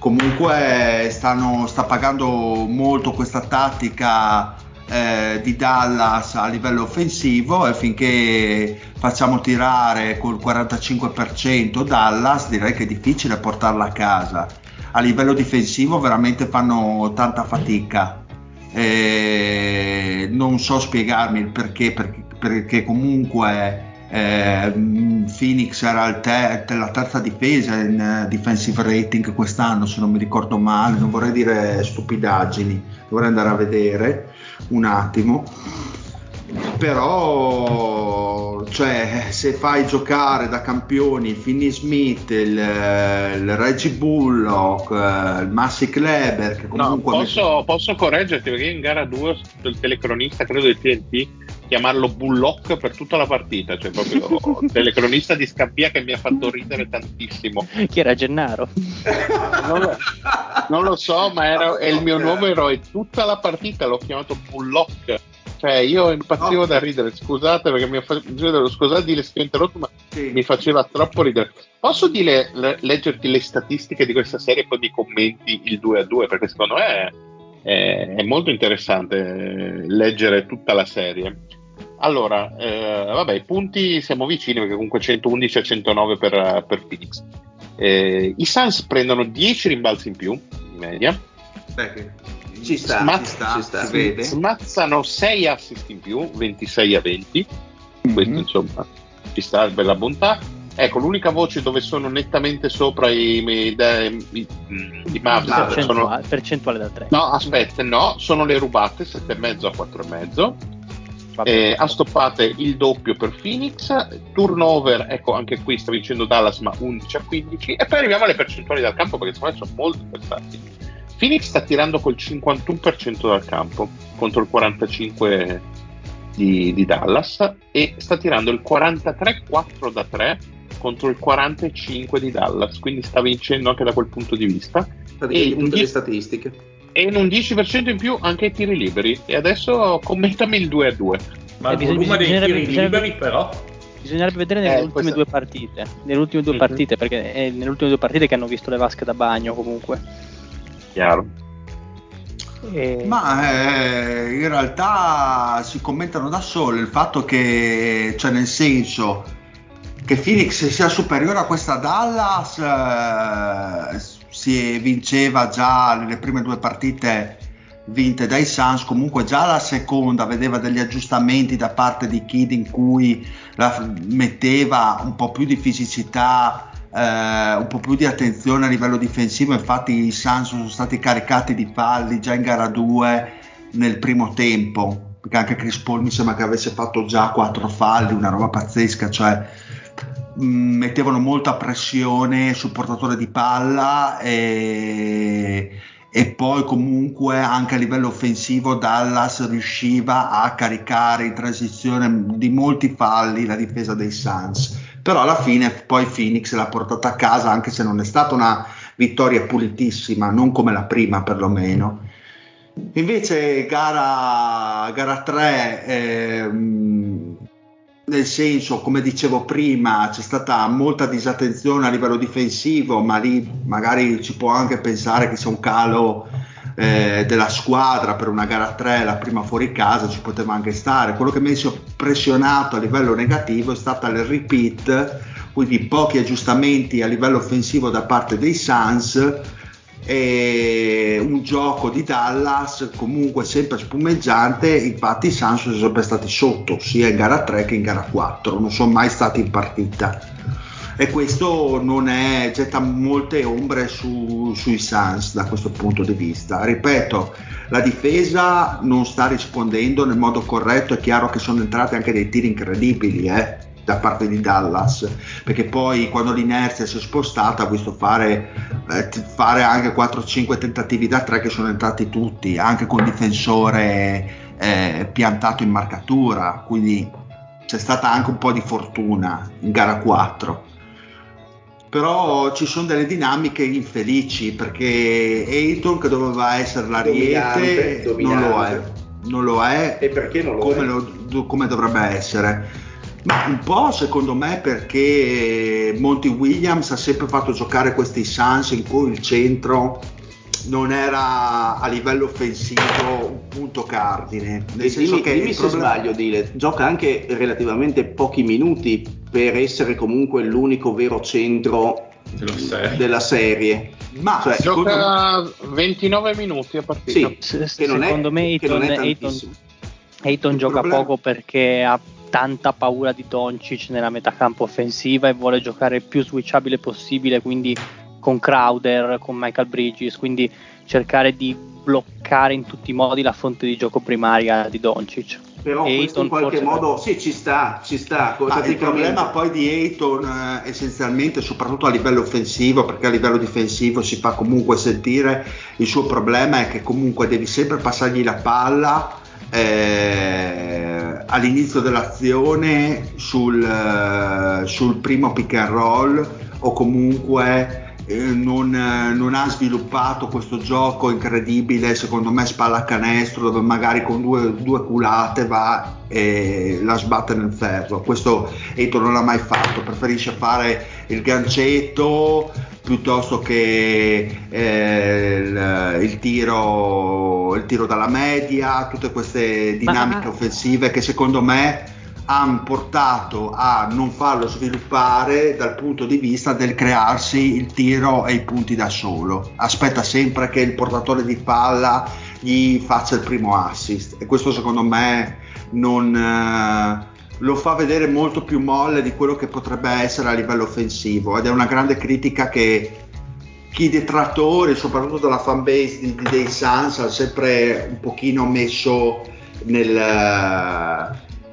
comunque stanno, sta pagando molto questa tattica eh, di Dallas a livello offensivo e finché facciamo tirare col 45% Dallas direi che è difficile portarla a casa. A livello difensivo veramente fanno tanta fatica. Eh, non so spiegarmi il perché, perché, perché comunque eh, Phoenix era te- la terza difesa in eh, defensive rating quest'anno, se non mi ricordo male, non vorrei dire stupidaggini, dovrei andare a vedere un attimo. Però, cioè, se fai giocare da campioni Finney Smith, il, il Reggie Bullock, eh, il Massi Kleber, che No, comunque posso, posso correggerti perché in gara 2 ho sentito il telecronista, credo del TNT, chiamarlo Bullock per tutta la partita, cioè proprio telecronista di Scampia che mi ha fatto ridere tantissimo. Chi era Gennaro? Non lo, non lo so, ma era, è il mio numero e tutta la partita l'ho chiamato Bullock. Cioè, io impazzivo Ok. da ridere, scusate perché mi ha fatto scusate che ho interrotto, ma Sì. mi faceva troppo ridere. Posso dire, le- leggerti le statistiche di questa serie e poi mi commenti il 2 a 2? Perché secondo me è, è- è molto interessante leggere tutta la serie. Allora, eh, vabbè, i punti siamo vicini perché comunque 111 a 109 per, per Phoenix. Eh, I Suns prendono 10 rimbalzi in più in media, Beh, Ci sta, Smazz- ci sta, ci sta. si vede. smazzano 6 assist in più, 26 a 20. Questo Mhm. insomma ci sta bella bontà. Ecco, l'unica voce dove sono nettamente sopra i, i, i- i- i Mavs sono, percentuale, percentuale da 3. No, aspetta, no, sono le rubate 7,5 a 4,5. Eh, ha stoppate il doppio per Phoenix, turnover, ecco anche qui sta vincendo Dallas ma 11 a 15 e poi arriviamo alle percentuali dal campo perché secondo me sono molto interessanti. Phoenix sta tirando col 51% dal campo contro il 45% di, di Dallas e sta tirando il 43-4 da 3 contro il 45% di Dallas, quindi sta vincendo anche da quel punto di vista Praticamente E die- le statistiche. E in un 10% in più anche i tiri liberi e adesso commentami il 2 a 2 Ma Eh, il volume dei bisognerebbe- tiri bisognerebbe- liberi però Bisognerebbe vedere nelle Eh, ultime questa- due partite. Nelle ultime due Mhm. partite, perché è nelle ultime due partite che hanno visto le vasche da bagno comunque. chiaro E- Ma eh, in realtà si commentano da sole il fatto che, cioè nel senso che Phoenix sia superiore a questa Dallas, eh, si vinceva già nelle prime due partite vinte dai Suns, comunque già la seconda vedeva degli aggiustamenti da parte di Kid in cui metteva un po' più di fisicità eh, un po' più di attenzione a livello difensivo, infatti i Suns sono stati caricati di falli già in gara 2 nel primo tempo, perché anche Chris Paul mi sembra che avesse fatto già 4 falli, una roba pazzesca, cioè mettevano molta pressione sul portatore di palla e, e poi comunque anche a livello offensivo Dallas riusciva a caricare in transizione di molti falli la difesa dei Suns. Però alla fine poi Phoenix l'ha portata a casa anche se non è stata una vittoria pulitissima non come la prima perlomeno. Invece gara, gara 3 ehm, nel senso, come dicevo prima, c'è stata molta disattenzione a livello difensivo, ma lì magari ci può anche pensare che sia un calo eh, della squadra per una gara 3, la prima fuori casa, ci poteva anche stare. Quello che mi ha impressionato a livello negativo è stata il repeat, quindi pochi aggiustamenti a livello offensivo da parte dei Suns e un gioco di Dallas comunque sempre spumeggiante infatti i Suns sono sempre stati sotto sia in gara 3 che in gara 4 non sono mai stati in partita. E questo non è, getta molte ombre su, sui Suns da questo punto di vista. Ripeto la difesa non sta rispondendo nel modo corretto è chiaro che sono entrati anche dei tiri incredibili eh da parte di Dallas perché poi quando l'inerzia si è spostata ha visto fare, eh, fare anche 4-5 tentativi da 3 che sono entrati tutti anche con difensore eh, piantato in marcatura quindi c'è stata anche un po' di fortuna in gara 4 però ci sono delle dinamiche infelici perché Ayton che doveva essere l'ariete dominante, dominante. non lo è non lo è e perché non lo come, è? Lo, come dovrebbe essere ma un po' secondo me perché Monty Williams ha sempre fatto giocare questi Suns in cui il centro non era a livello offensivo un punto cardine. Nel senso dimmi, che dimmi se problema... sbaglio, Dile, gioca anche relativamente pochi minuti per essere comunque l'unico vero centro della serie. Ma cioè, gioca secondo... 29 minuti a partita. Sì, che non secondo è, me Ayton, Ayton, Ayton gioca problema... poco perché ha tanta paura di Doncic nella metacampo offensiva e vuole giocare il più switchabile possibile, quindi con Crowder, con Michael Bridges, quindi cercare di bloccare in tutti i modi la fonte di gioco primaria di Doncic. Però questo in qualche modo sì, ci sta, ci sta. Ah, il problema poi di Ayton eh, essenzialmente, soprattutto a livello offensivo, perché a livello difensivo si fa comunque sentire, il suo problema è che comunque devi sempre passargli la palla eh, all'inizio dell'azione sul, uh, sul, primo pick and roll o comunque eh, non, non, ha sviluppato questo gioco incredibile secondo me spalla canestro dove magari con due, due culate va e la sbatte nel ferro. Questo Eto non l'ha mai fatto preferisce fare il gancetto piuttosto che eh, il, il, tiro, il, tiro, dalla media, tutte queste dinamiche Ma... offensive che secondo me hanno portato a non farlo sviluppare dal punto di vista del crearsi il tiro e i punti da solo. Aspetta sempre che il portatore di palla gli faccia il primo assist e questo secondo me non... Eh, lo fa vedere molto più molle di quello che potrebbe essere a livello offensivo ed è una grande critica che chi detrattori, soprattutto della fanbase di, di, dei Suns, ha sempre un pochino messo nel,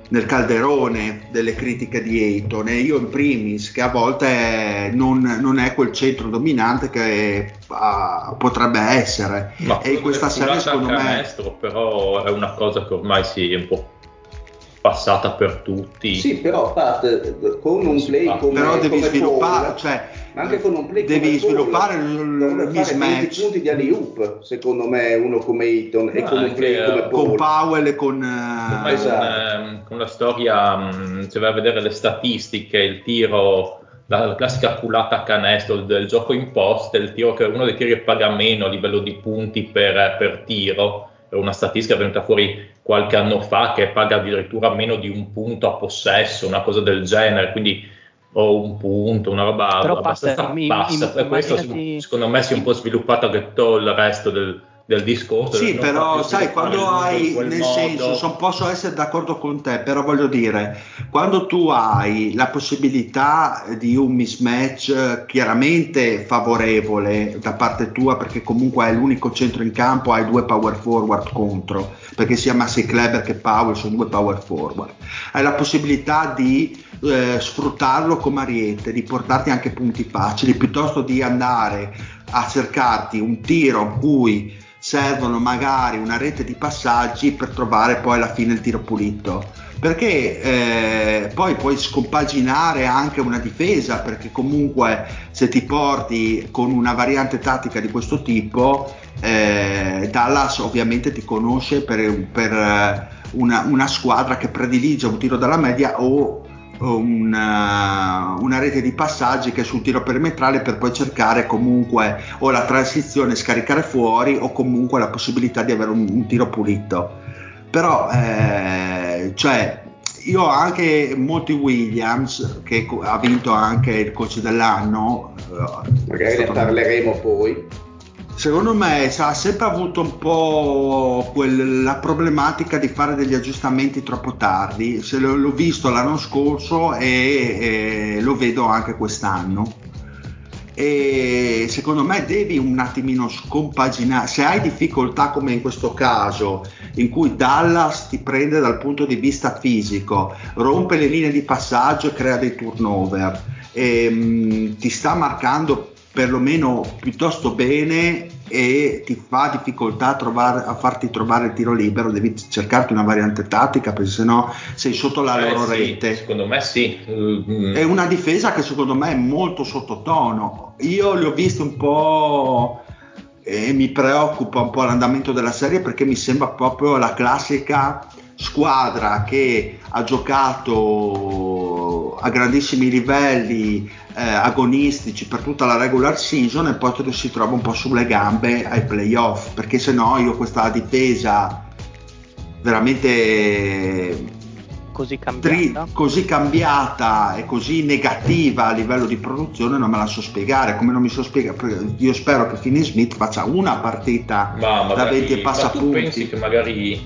nel calderone delle critiche di Ayton e io in primis che a volte non, non è quel centro dominante che uh, potrebbe essere. Ma e in questa serie secondo me però è una cosa che ormai si è un po' passata per tutti. Sì, però Pat, con un play come Però devi come sviluppare, Paul, cioè ma anche con un play devi sviluppare Paul, il mismatch. punti di alley-oop, secondo me, uno come Eaton e con un play eh, come Paul. Con Powell e con uh, esatto. con, eh, con, la storia, se vai a vedere le statistiche, il tiro la, la, classica culata a canestro del gioco in post, il tiro che è uno dei tiri che paga meno a livello di punti per, per tiro, è una statistica venuta fuori qualche anno fa che paga addirittura meno di un punto a possesso, una cosa del genere, quindi o un punto, una roba Però abbastanza bassa. e questo immaginati... secondo me si è un po' sviluppato anche tutto il resto del, del discorso. Sì, però sai, quando hai, nel modo... senso, son, posso essere d'accordo con te, però voglio dire, quando tu hai la possibilità di un mismatch chiaramente favorevole da parte tua, perché comunque hai l'unico centro in campo, hai due power forward contro, perché sia Massi Kleber che Powell sono due power forward, hai la possibilità di eh, sfruttarlo come ariete, di portarti anche punti facili, piuttosto di andare a cercarti un tiro in cui servono magari una rete di passaggi per trovare poi alla fine il tiro pulito. Perché eh, poi puoi scompaginare anche una difesa perché comunque se ti porti con una variante tattica di questo tipo eh, Dallas ovviamente ti conosce per, per una, una, squadra che predilige un tiro dalla media o una, una, rete di passaggi che è sul tiro perimetrale per poi cercare comunque o la transizione scaricare fuori o comunque la possibilità di avere un, un tiro pulito. Però eh, cioè io ho anche molti Williams che ha vinto anche il coach dell'anno eh, magari ne parleremo poi secondo me ha sempre avuto un po' quella problematica di fare degli aggiustamenti troppo tardi. Se l'ho, visto l'anno scorso e, e, lo vedo anche quest'anno. E secondo me devi un attimino scompaginare. Se hai difficoltà, come in questo caso, in cui Dallas ti prende dal punto di vista fisico, rompe le linee di passaggio e crea dei turnover, e, mh, ti sta marcando perlomeno piuttosto bene e ti fa difficoltà a, trovare, a, farti trovare il tiro libero, devi cercarti una variante tattica perché sennò sei sotto la eh, loro sì, rete. Secondo me sì. Mm. È una difesa che secondo me è molto sottotono. Io li ho visti un po' e mi preoccupa un po' l'andamento della serie perché mi sembra proprio la classica squadra che ha giocato a grandissimi livelli eh, agonistici per tutta la regular season e poi si trova un po' sulle gambe ai playoff perché se no io questa difesa veramente così cambiata. Tri- così cambiata e così negativa a livello di produzione non me la so spiegare come non mi so spiegare io spero che Finney Smith faccia una partita ma da 20 e passa ma tu punti pensi che magari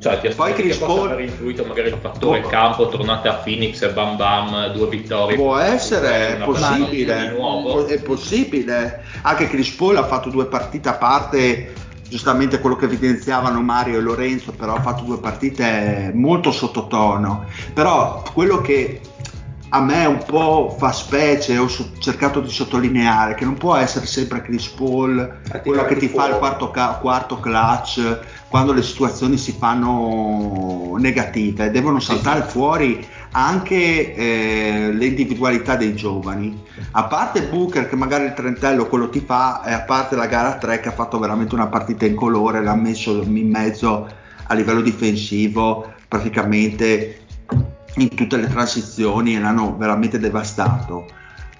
cioè, ti poi Chris Paul aver influito magari il fattore può... campo, tornate a Phoenix e bam bam, due vittorie. Può essere, è possibile, è possibile. Anche Chris Paul ha fatto due partite a parte, giustamente quello che evidenziavano Mario e Lorenzo, però ha fatto due partite molto sottotono. Però quello che a me un po' fa specie, ho cercato di sottolineare che non può essere sempre Chris Paul quello che ti fuori. fa il quarto, quarto, clutch quando le situazioni si fanno negative, devono saltare fuori anche eh, le individualità dei giovani. A parte Booker che magari il trentello quello ti fa, e a parte la gara 3 che ha fatto veramente una partita in colore, l'ha messo in mezzo a livello difensivo praticamente in tutte le transizioni e l'hanno veramente devastato.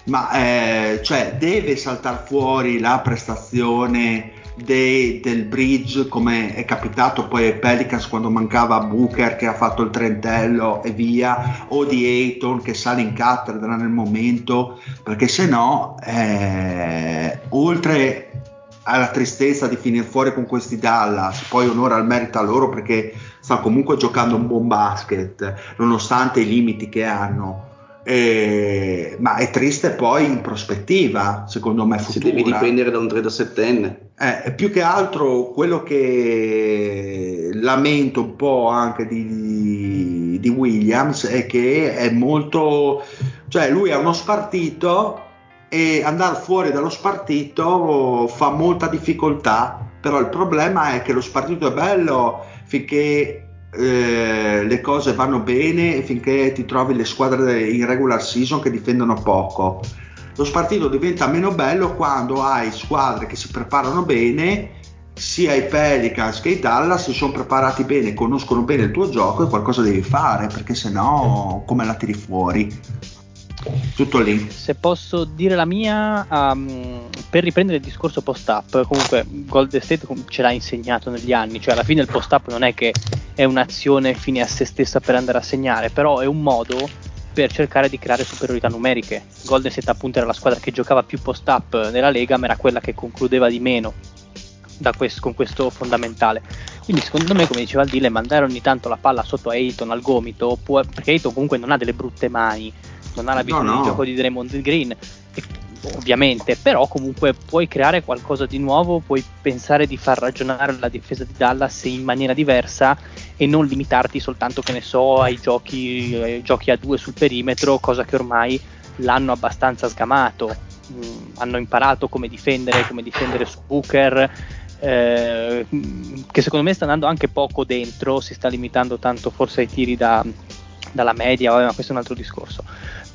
Ma eh, cioè, deve saltare fuori la prestazione dei, del bridge come è capitato poi ai Pelicans quando mancava Booker che ha fatto il trentello e via o di Ayton che sale in cattedra nel momento perché se no eh, oltre alla tristezza di finire fuori con questi Dallas poi onore al merito a loro perché stanno comunque giocando un buon basket, nonostante i limiti che hanno. Eh, ma è triste poi in prospettiva, secondo me. Futura. Si deve dipendere da un 37enne. Eh, più che altro quello che lamento un po' anche di, di Williams è che è molto, cioè lui è uno spartito e andare fuori dallo spartito fa molta difficoltà, però il problema è che lo spartito è bello finché eh, le cose vanno bene e finché ti trovi le squadre in regular season che difendono poco. Lo spartito diventa meno bello quando hai squadre che si preparano bene, sia i Pelicans che i Dallas si sono preparati bene, conoscono bene il tuo gioco e qualcosa devi fare perché sennò come la tiri fuori? Tutto lì. Se posso dire la mia, um, per riprendere il discorso post-up, comunque Golden State ce l'ha insegnato negli anni, cioè alla fine il post-up non è che è un'azione fine a se stessa per andare a segnare, però è un modo per cercare di creare superiorità numeriche. Golden State appunto era la squadra che giocava più post-up nella Lega, ma era quella che concludeva di meno questo, con questo fondamentale. Quindi secondo me, come diceva il Dile, mandare ogni tanto la palla sotto a Ayton al gomito, può, perché Ayton comunque non ha delle brutte mani, non ha l'abitudine no, no. di gioco di Draymond Green, ovviamente, però comunque puoi creare qualcosa di nuovo, puoi pensare di far ragionare la difesa di Dallas in maniera diversa e non limitarti soltanto, che ne so, ai giochi, ai giochi a due sul perimetro, cosa che ormai l'hanno abbastanza sgamato. Mm, hanno imparato come difendere, come difendere su Booker, eh, che secondo me sta andando anche poco dentro, si sta limitando tanto forse ai tiri da, dalla media, ma questo è un altro discorso.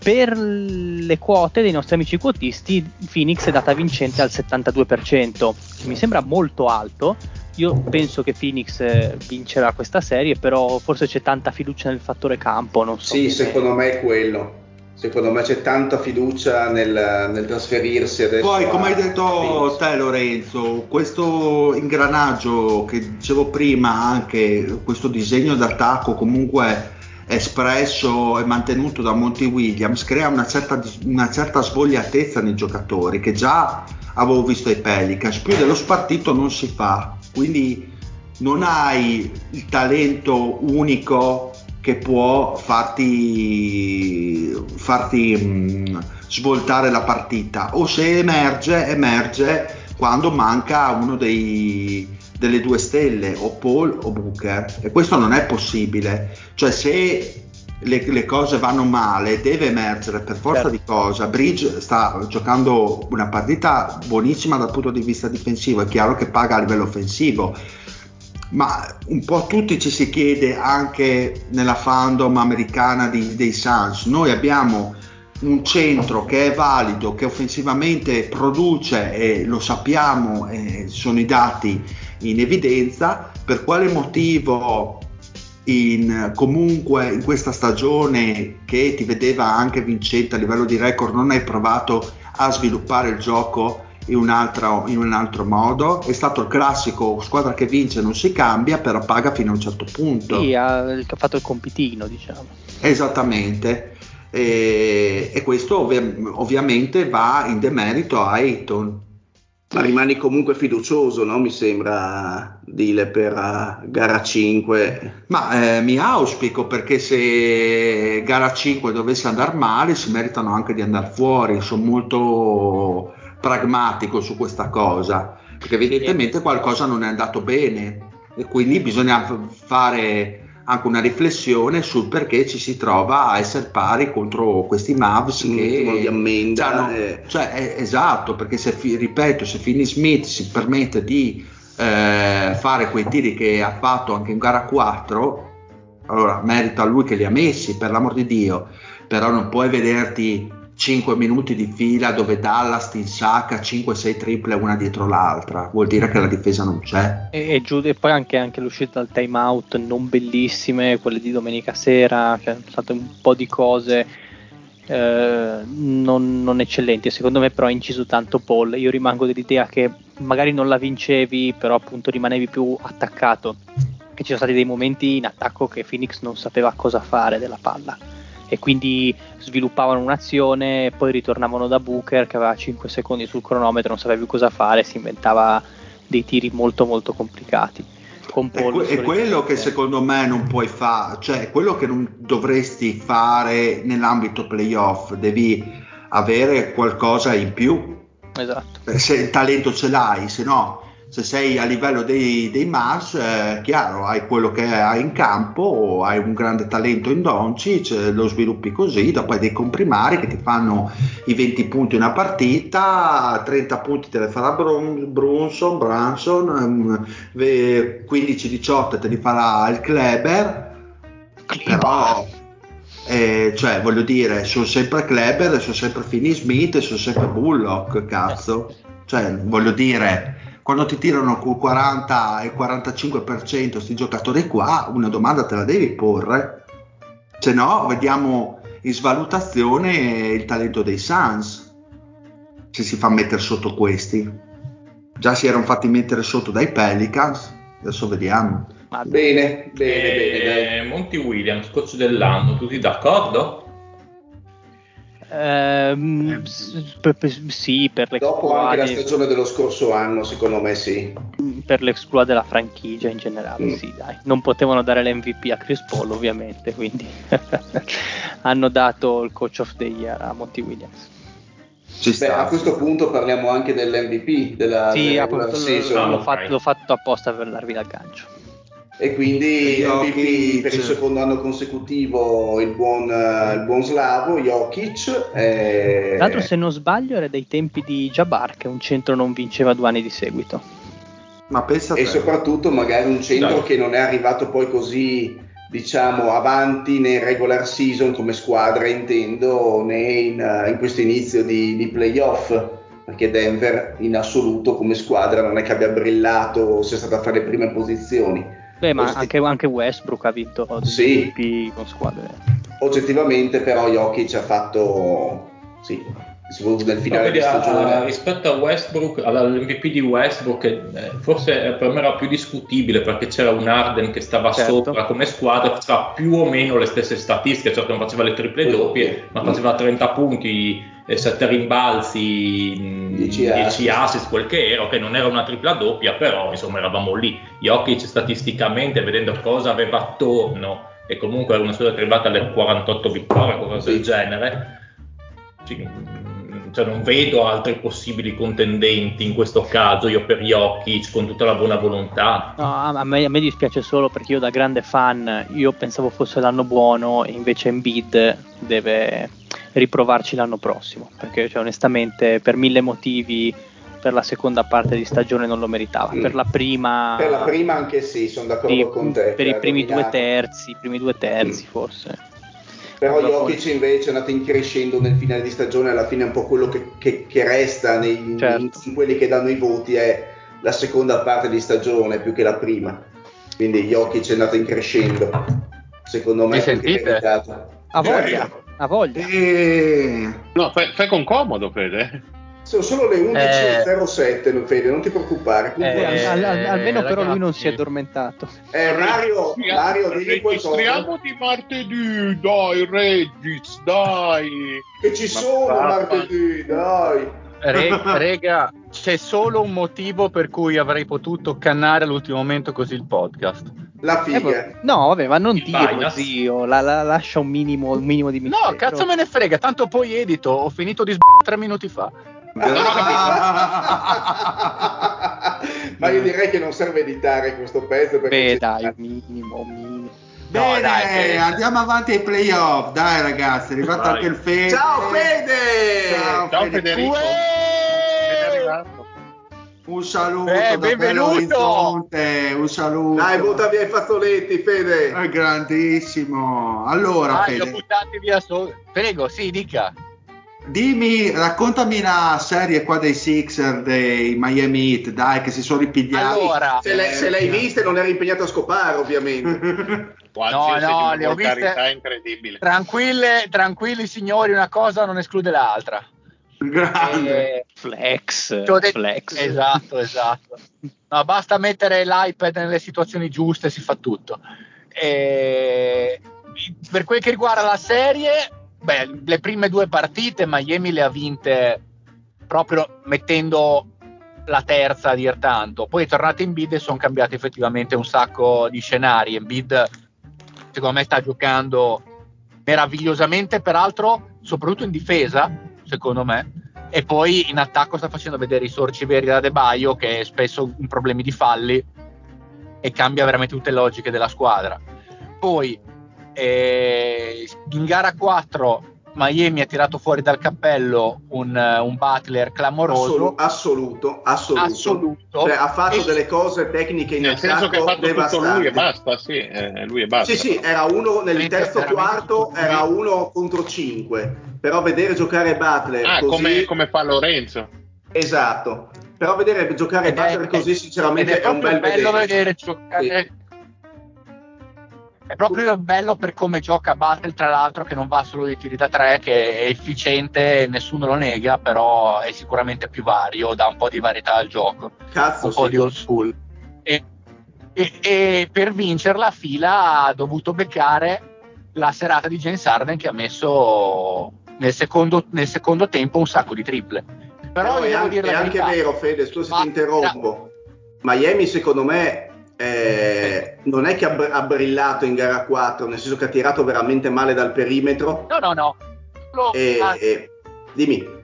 Per le quote dei nostri amici quotisti, Phoenix è data vincente al 72%, che mi sembra molto alto, io penso che Phoenix eh, vincerà questa serie, però forse c'è tanta fiducia nel fattore campo. Non so sì, secondo me è quello. Secondo me c'è tanta fiducia nel, nel trasferirsi adesso. Poi, come hai detto Phoenix. te Lorenzo, questo ingranaggio che dicevo prima, anche questo disegno d'attacco comunque espresso e mantenuto da Monty Williams, crea una certa, una certa svogliatezza nei giocatori che già avevo visto ai Pelicans, più dello spartito non si fa, quindi non hai il talento unico che può farti, farti mh, svoltare la partita. O se emerge emerge quando manca uno dei, delle due stelle o Paul o Booker. E questo non è possibile. Cioè se le, le cose vanno male deve emergere per forza Certo. di cosa Bridge sta giocando una partita buonissima dal punto di vista difensivo è chiaro che paga a livello offensivo ma un po' tutti ci si chiede anche nella fandom americana di- dei Suns noi abbiamo un centro che è valido che offensivamente produce e lo sappiamo e sono i dati in evidenza per quale motivo in, comunque in questa stagione che ti vedeva anche vincente a livello di record non hai provato a sviluppare il gioco in un, altro, in un altro modo è stato il classico squadra che vince non si cambia però paga fino a un certo punto Sì, ha, fatto il compitino, diciamo. Esattamente. E, e questo ovvia- ovviamente va in demerito a Ayton. Ma rimani comunque fiducioso, no? Mi sembra, Dile, per eh, gara 5. Ma eh, mi auspico perché se gara 5 dovesse andare male si meritano anche di andare fuori. Sono molto pragmatico su questa cosa perché evidentemente qualcosa non è andato bene e quindi bisogna fare anche una riflessione sul perché ci si trova a essere pari contro questi Mavs Un ultimo di che ammenda, hanno- eh. cioè, esatto perché se ripeto se Finney Smith si permette di eh, fare quei tiri che ha fatto anche in gara 4 allora merita lui che li ha messi per l'amor di Dio però non puoi vederti 5 minuti di fila dove Dallas ti insacca 5-6 triple una dietro l'altra vuol dire che la difesa non c'è E, e giù- e poi anche, anche l'uscita dal time out non bellissime, quelle di domenica sera, cioè, sono state un po' di cose eh, non, non eccellenti. Secondo me, però, ha inciso tanto Paul. Io rimango dell'idea che magari non la vincevi, però appunto rimanevi più attaccato. Che ci sono stati dei momenti in attacco che Phoenix non sapeva cosa fare della palla. E quindi sviluppavano un'azione, poi ritornavano da Booker che aveva 5 secondi sul cronometro, non sapeva più cosa fare, si inventava dei tiri molto molto complicati. Con È, Paul que- è quello che secondo me non puoi fare, cioè è quello che non dovresti fare nell'ambito playoff, devi avere qualcosa in più, Esatto. Eh, se il talento ce l'hai, se no, se sei a livello dei, dei Mars, eh, chiaro, hai quello che hai in campo, hai un grande talento in Doncic, lo sviluppi così, dopo hai dei comprimari che ti fanno i 20 punti una partita, 30 punti te le farà Brun- Brunson, Branson, ehm, ve- 15-18 te li farà il Kleber, però eh, cioè voglio dire sono sempre Kleber sono sempre Finney Smith sono sempre Bullock cazzo. Cioè voglio dire quando ti tirano col 40 e 45% questi giocatori qua una domanda te la devi porre se no vediamo in svalutazione il talento dei Suns se si fa mettere sotto questi già si erano fatti mettere sotto dai Pelicans adesso vediamo Bene, bene, bene. dai. Eh, Monty Williams, coach dell'anno, tutti d'accordo? Ehm, per- sì, per Dopo anche la stagione dello scorso anno, secondo me sì. per l'exploit della franchigia in generale, Mm. sì, dai. Non potevano dare l'MVP a Chris Paul, ovviamente, quindi hanno dato il coach of the year a Monty Williams. ci Beh, sta a questo punto parliamo anche dell'MVP della, Sì, della appunto, season. l'ho fatto, l'ho fatto apposta per darvi l'aggancio. E quindi Jokic. MVP per il secondo anno consecutivo il buon, il buon slavo Jokic. eh, Tra l'altro, se non sbaglio, era dei tempi di Jabbar, che un centro non vinceva due anni di seguito. ma pensa e soprattutto magari un centro Dai. che non è arrivato poi così diciamo avanti nel regular season come squadra intendo né in, eh, in questo inizio di, di playoff perché Denver in assoluto come squadra non è che abbia brillato o sia stata a fare le prime posizioni. Beh, ma Oggetti- anche, anche Westbrook ha vinto degli Sì. MVP con squadre. Oggettivamente però Jokic ha fatto, sì, soprattutto nel finale di stagione. rispetto a Westbrook, all'MVP di Westbrook, eh, forse per me era più discutibile perché c'era un Arden che stava Certo. sopra come squadra, faceva più o meno le stesse statistiche, certo non faceva le triple doppie, ma faceva 30 punti, 7 rimbalzi, mh, 10 10 assist. assist, quel che era, che non era una tripla doppia, però insomma eravamo lì. Jokic statisticamente, vedendo cosa aveva attorno, e comunque era una squadra che è arrivata alle 48 vittorie, qualcosa del genere, cioè non vedo altri possibili contendenti in questo caso, io per Jokic con tutta la buona volontà. No, a, a me, a me dispiace solo perché io da grande fan io pensavo fosse l'anno buono e invece Embiid deve riprovarci l'anno prossimo perché cioè, onestamente per mille motivi per la seconda parte di stagione non lo meritava Mm. per la prima, Per la prima anche sì, sono d'accordo sì, con te. per i ha primi due dominato. terzi i primi due terzi Mm. forse Però Jokic invece è andato in crescendo nel finale di stagione, alla fine è un po' quello che, che- che resta nei, Certo. in, in quelli che danno i voti è la seconda parte di stagione più che la prima. Quindi Jokic è andato in crescendo, secondo me Mi sentite? ha voglia ha voglia E... No, fai, fai con comodo, Fede. Sono solo le Eh. 11.07, non Fede, non ti preoccupare. Eh, Al- al- almeno però lui non ragazzi. si è addormentato Eh, Mario, Mario, digli qualcosa. Registriamo di martedì, dai, Regis, dai. Che ci Ma sono papà. martedì, dai. Re- rega, c'è solo un motivo per cui avrei potuto cannare all'ultimo momento così il podcast. La Eh, figa. va- no vabbè ma non dirlo zio la, la- lascia un minimo, un minimo di mistero No, cazzo me ne frega, tanto poi edito, ho finito di sb***o tre minuti fa. Ma io direi che non serve editare questo pezzo perché Beh, ci- dai, minimo, minimo. Bene, dai, eh. andiamo avanti ai playoff. Dai ragazzi, è arrivato Vai. anche il Fede. Ciao Fede! Ciao, Ciao Fede. Federico. È arrivato. Un saluto Eh, da benvenuto. Un saluto. Dai, butta via i fazzoletti, Fede. È grandissimo. Allora, ho Fede, buttati via solo. Prego, sì, dica. dimmi, raccontami la serie qua dei Sixer, dei Miami Heat, dai, che si sono ripigliati. Allora, Se, l'hai- se l'hai vista non eri impegnato a scopare, ovviamente. No, no, le ho viste- incredibile. tranquille, tranquilli signori, una cosa non esclude l'altra. Grande. Eh, Flex, detto- flex. Esatto, esatto. No, basta mettere l'iPad nelle situazioni giuste, si fa tutto. E per quel che riguarda la serie, beh, le prime due partite Miami le ha vinte proprio mettendo la terza a dir tanto. Poi è tornato in bid e sono cambiati effettivamente un sacco di scenari. Embiid secondo me sta giocando meravigliosamente, peraltro, soprattutto in difesa, secondo me. E poi in attacco sta facendo vedere i sorci veri da De Baio, che è spesso in problemi di falli e cambia veramente tutte le logiche della squadra. Poi eh, in gara 4 Miami ha tirato fuori dal cappello un, un Butler clamoroso. Assolu- assoluto, assoluto. Assoluto. Cioè, ha fatto E- delle cose tecniche in Nel senso che ha fatto tutto devastanti. lui e basta, sì, eh, lui e basta. Sì, sì, era uno nel terzo quarto, tutto era uno contro cinque. Però vedere giocare Butler Ah, così, come, come fa Lorenzo. esatto. Però vedere giocare Ed è- Butler così, sinceramente, è è un proprio bel bello vedere. vedere giocare. È proprio bello per come gioca Battle, tra l'altro, che non va solo di tiri da tre, che è efficiente, nessuno lo nega, però è sicuramente più vario, dà un po' di varietà al gioco, Cazzo, un po' sì. di old school. E, e- e per vincerla Fila ha dovuto beccare la serata di James Harden che ha messo nel secondo, nel secondo tempo un sacco di triple. Però Però è, anche, è anche vero, Fede, scusa se ti interrompo. Miami, secondo me, eh, non è che ha, br- ha brillato in gara 4, nel senso che ha tirato veramente male dal perimetro. No, no, no. Solo- E, ah, e- dimmi.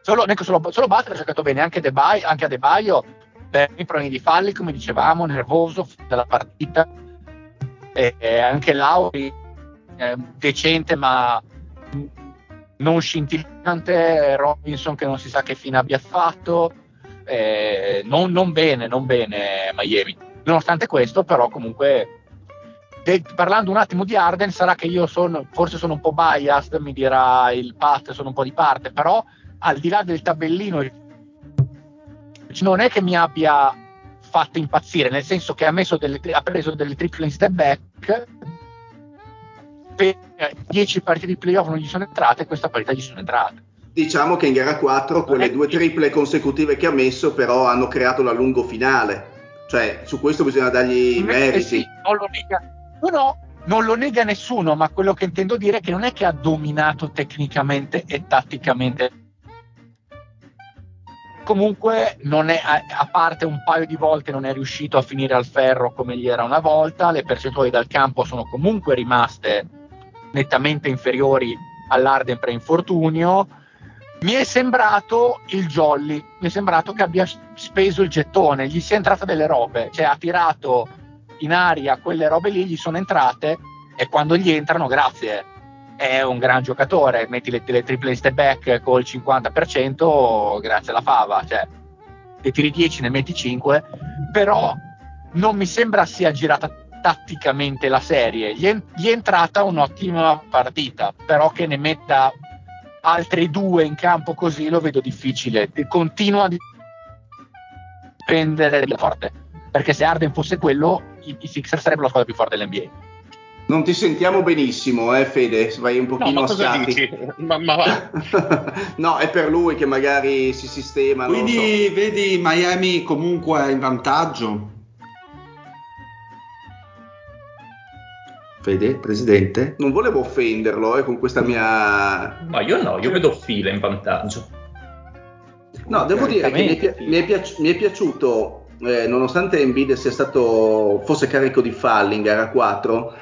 solo, ecco, solo, solo Butler ha giocato bene anche, De Baio, anche a De Baio per i problemi di falli come dicevamo nervoso della partita e, e anche Lauri eh, decente ma non scintillante Robinson che non si sa che fine abbia fatto eh, non, non bene non bene Miami. Nonostante questo però comunque de- parlando un attimo di Arden, sarà che io sono, forse sono un po' biased, mi dirà il Pat, sono un po' di parte, però al di là del tabellino, non è che mi abbia fatto impazzire, nel senso che ha, delle, ha preso delle triple in step back, per 10 partite di playoff non gli sono entrate e questa partita gli sono entrate. Diciamo che in gara 4 quelle due triple consecutive che ha messo però hanno creato la lungo finale, cioè su questo bisogna dargli i meriti. Sì, non lo nega, no, no, non lo nega nessuno, ma quello che intendo dire è che non è che ha dominato tecnicamente e tatticamente comunque è, a parte un paio di volte non è riuscito a finire al ferro come gli era una volta, le percentuali dal campo sono comunque rimaste nettamente inferiori all'Arden pre-infortunio. Mi è sembrato il Jolly, mi è sembrato che abbia speso il gettone, gli sia entrata delle robe, cioè ha tirato in aria quelle robe lì, gli sono entrate e quando gli entrano, grazie, è un gran giocatore, metti le, le triple in step back col 50%, grazie alla fava, cioè ne tiri 10, ne metti 5, però non mi sembra sia girata tatticamente la serie, gli è, gli è entrata un'ottima partita, però che ne metta altri due in campo così lo vedo difficile, continua a dipendere forte, perché se Arden fosse quello, i, i Sixers sarebbero la squadra più forte dell'NBA. Non ti sentiamo benissimo, eh Fede, vai un pochino no, a scatti. Ma, ma va. no, è per lui che magari si sistema. Quindi so. vedi Miami comunque in vantaggio? Fede, presidente? Non volevo offenderlo eh, con questa mia... Ma io no, io vedo fila in vantaggio. No, devo dire che mi è, mi è, piaci- mi è piaciuto, eh, nonostante Embiid sia stato, fosse carico di falli in gara 4,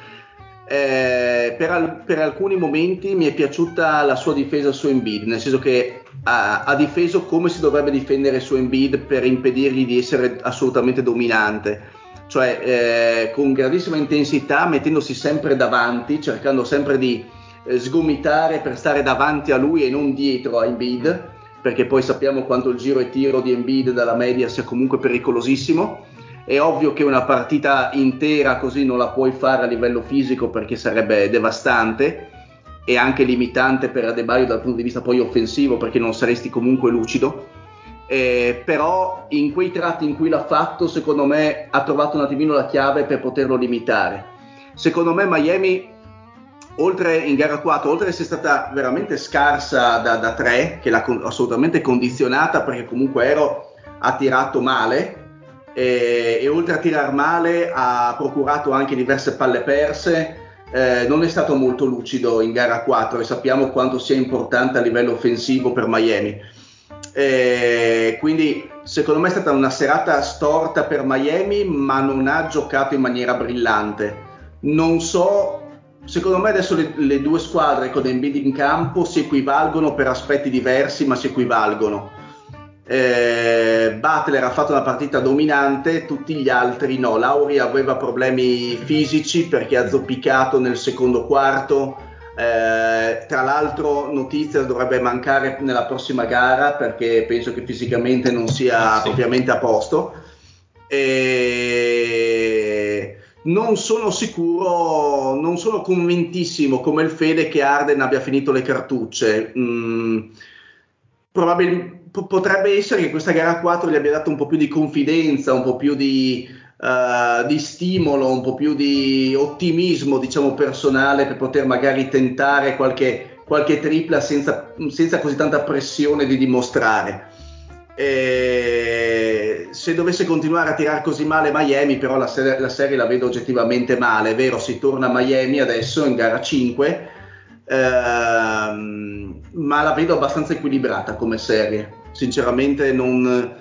eh, per, al- per, alcuni momenti mi è piaciuta la sua difesa su Embiid, nel senso che ha, ha, difeso come si dovrebbe difendere su Embiid per impedirgli di essere assolutamente dominante, cioè eh, con grandissima intensità, mettendosi sempre davanti, cercando sempre di eh, sgomitare per stare davanti a lui e non dietro a Embiid, perché poi sappiamo quanto il giro e tiro di Embiid dalla media sia comunque pericolosissimo è ovvio che una partita intera così non la puoi fare a livello fisico perché sarebbe devastante e anche limitante per Adebayo dal punto di vista poi offensivo perché non saresti comunque lucido. Eh, però in quei tratti in cui l'ha fatto, secondo me ha trovato un attimino la chiave per poterlo limitare. Secondo me Miami, oltre in gara 4, oltre ad essere stata veramente scarsa da, da 3, che l'ha con- assolutamente condizionata perché comunque Ero ha tirato male, e, e oltre a tirar male ha procurato anche diverse palle perse. Eh, non è stato molto lucido in gara 4 e sappiamo quanto sia importante a livello offensivo per Miami. Eh, quindi secondo me è stata una serata storta per Miami, ma non ha giocato in maniera brillante. Non so, secondo me adesso le, le due squadre con Embiid in campo si equivalgono per aspetti diversi, ma si equivalgono eh, Butler ha fatto una partita dominante, tutti gli altri no. Lauri aveva problemi fisici perché ha zoppicato nel secondo quarto. Eh, tra l'altro, notizia dovrebbe mancare nella prossima gara perché penso che fisicamente non sia sì. propriamente a posto. E non sono sicuro, non sono convintissimo come il Fede che Arden abbia finito le cartucce. Mm, probabilmente potrebbe essere che questa gara 4 gli abbia dato un po' più di confidenza, un po' più di, uh, di stimolo, un po' più di ottimismo, diciamo, personale per poter magari tentare qualche, qualche tripla senza, senza, così tanta pressione di dimostrare. E se dovesse continuare a tirare così male Miami, però la, ser- la serie la vedo oggettivamente male, è vero, si torna a Miami adesso in gara 5. Ehm, ma la vedo abbastanza equilibrata come serie sinceramente non,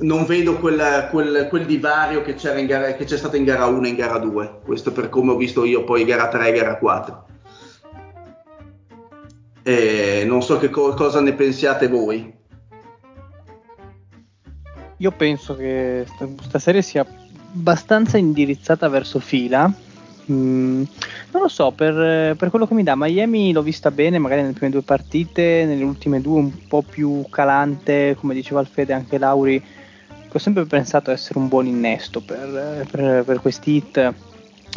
non vedo quel, quel, quel, divario che, gara, che, c'è stato in gara 1 e in gara 2, questo per come ho visto io poi gara 3 e gara 4. E non so che co- cosa ne pensiate voi. Io penso che questa serie sia abbastanza indirizzata verso fila. Mm, non lo so, per, per, quello che mi dà, Miami l'ho vista bene, magari nelle prime due partite, nelle ultime due un po' più calante, come diceva Alfede anche Lauri, ho sempre pensato essere un buon innesto per, per, per questi hit.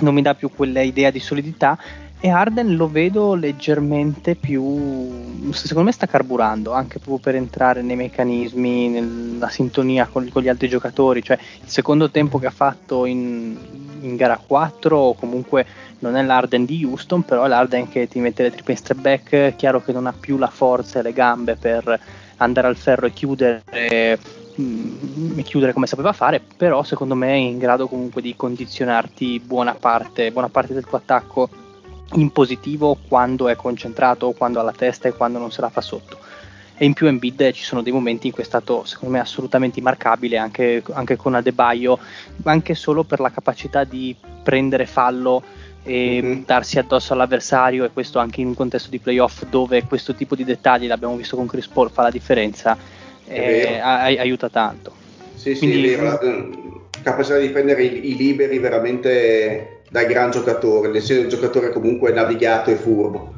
non mi dà più quella idea di solidità e Arden lo vedo leggermente più secondo me sta carburando anche proprio per entrare nei meccanismi nella sintonia con, con gli altri giocatori. Cioè il secondo tempo che ha fatto in, in gara 4 comunque non è l'Arden di Houston però è l'Arden che ti mette le triple in step back chiaro che non ha più la forza e le gambe per andare al ferro e chiudere mm, e chiudere come sapeva fare, però secondo me è in grado comunque di condizionarti buona parte, buona parte del tuo attacco in positivo quando è concentrato, quando ha la testa e quando non se la fa sotto. E in più Embiid ci sono dei momenti in cui è stato secondo me assolutamente immarcabile anche, anche con Adebaio, anche solo per la capacità di prendere fallo e mm-hmm. darsi addosso all'avversario e questo anche in un contesto di playoff dove questo tipo di dettagli, l'abbiamo visto con Chris Paul, fa la differenza, eh, aiuta tanto. Sì, Quindi, sì, è vero, la capacità di prendere i, i liberi veramente da gran giocatore, nel senso un giocatore comunque navigato e furbo.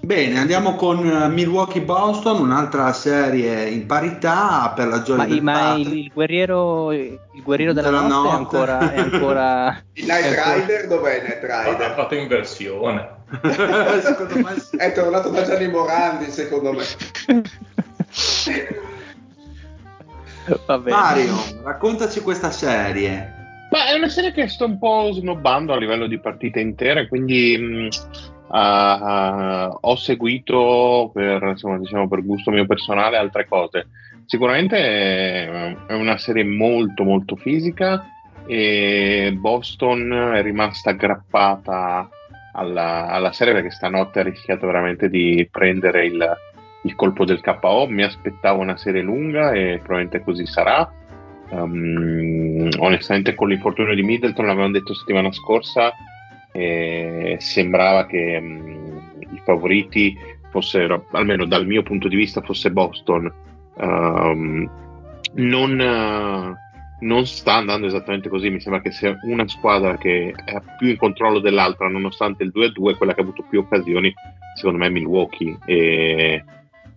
Bene, andiamo con eh, Milwaukee Boston, un'altra serie in parità per la gioia ma, del ma il, il, guerriero, il guerriero della, della notte, notte, È, ancora, è ancora... Il Night Rider dov'è Night Rider? Ha fatto inversione. sì. È tornato da Gianni Morandi, secondo me. Mario, raccontaci questa serie. Ma è una serie che sto un po' snobbando a livello di partite intere, quindi mh, uh, ho seguito per, insomma, diciamo, per gusto mio personale altre cose. Sicuramente è una serie molto molto fisica e Boston è rimasta aggrappata alla, alla serie perché stanotte ha rischiato veramente di prendere il, il colpo del KO. Mi aspettavo una serie lunga e probabilmente così sarà Um, onestamente con l'infortunio di Middleton l'avevamo detto settimana scorsa eh, sembrava che um, i favoriti fossero almeno dal mio punto di vista fosse Boston. Um, non, uh, non, sta andando esattamente così. Mi sembra che sia una squadra che è più in controllo dell'altra nonostante il 2-2 quella che ha avuto più occasioni secondo me è Milwaukee. E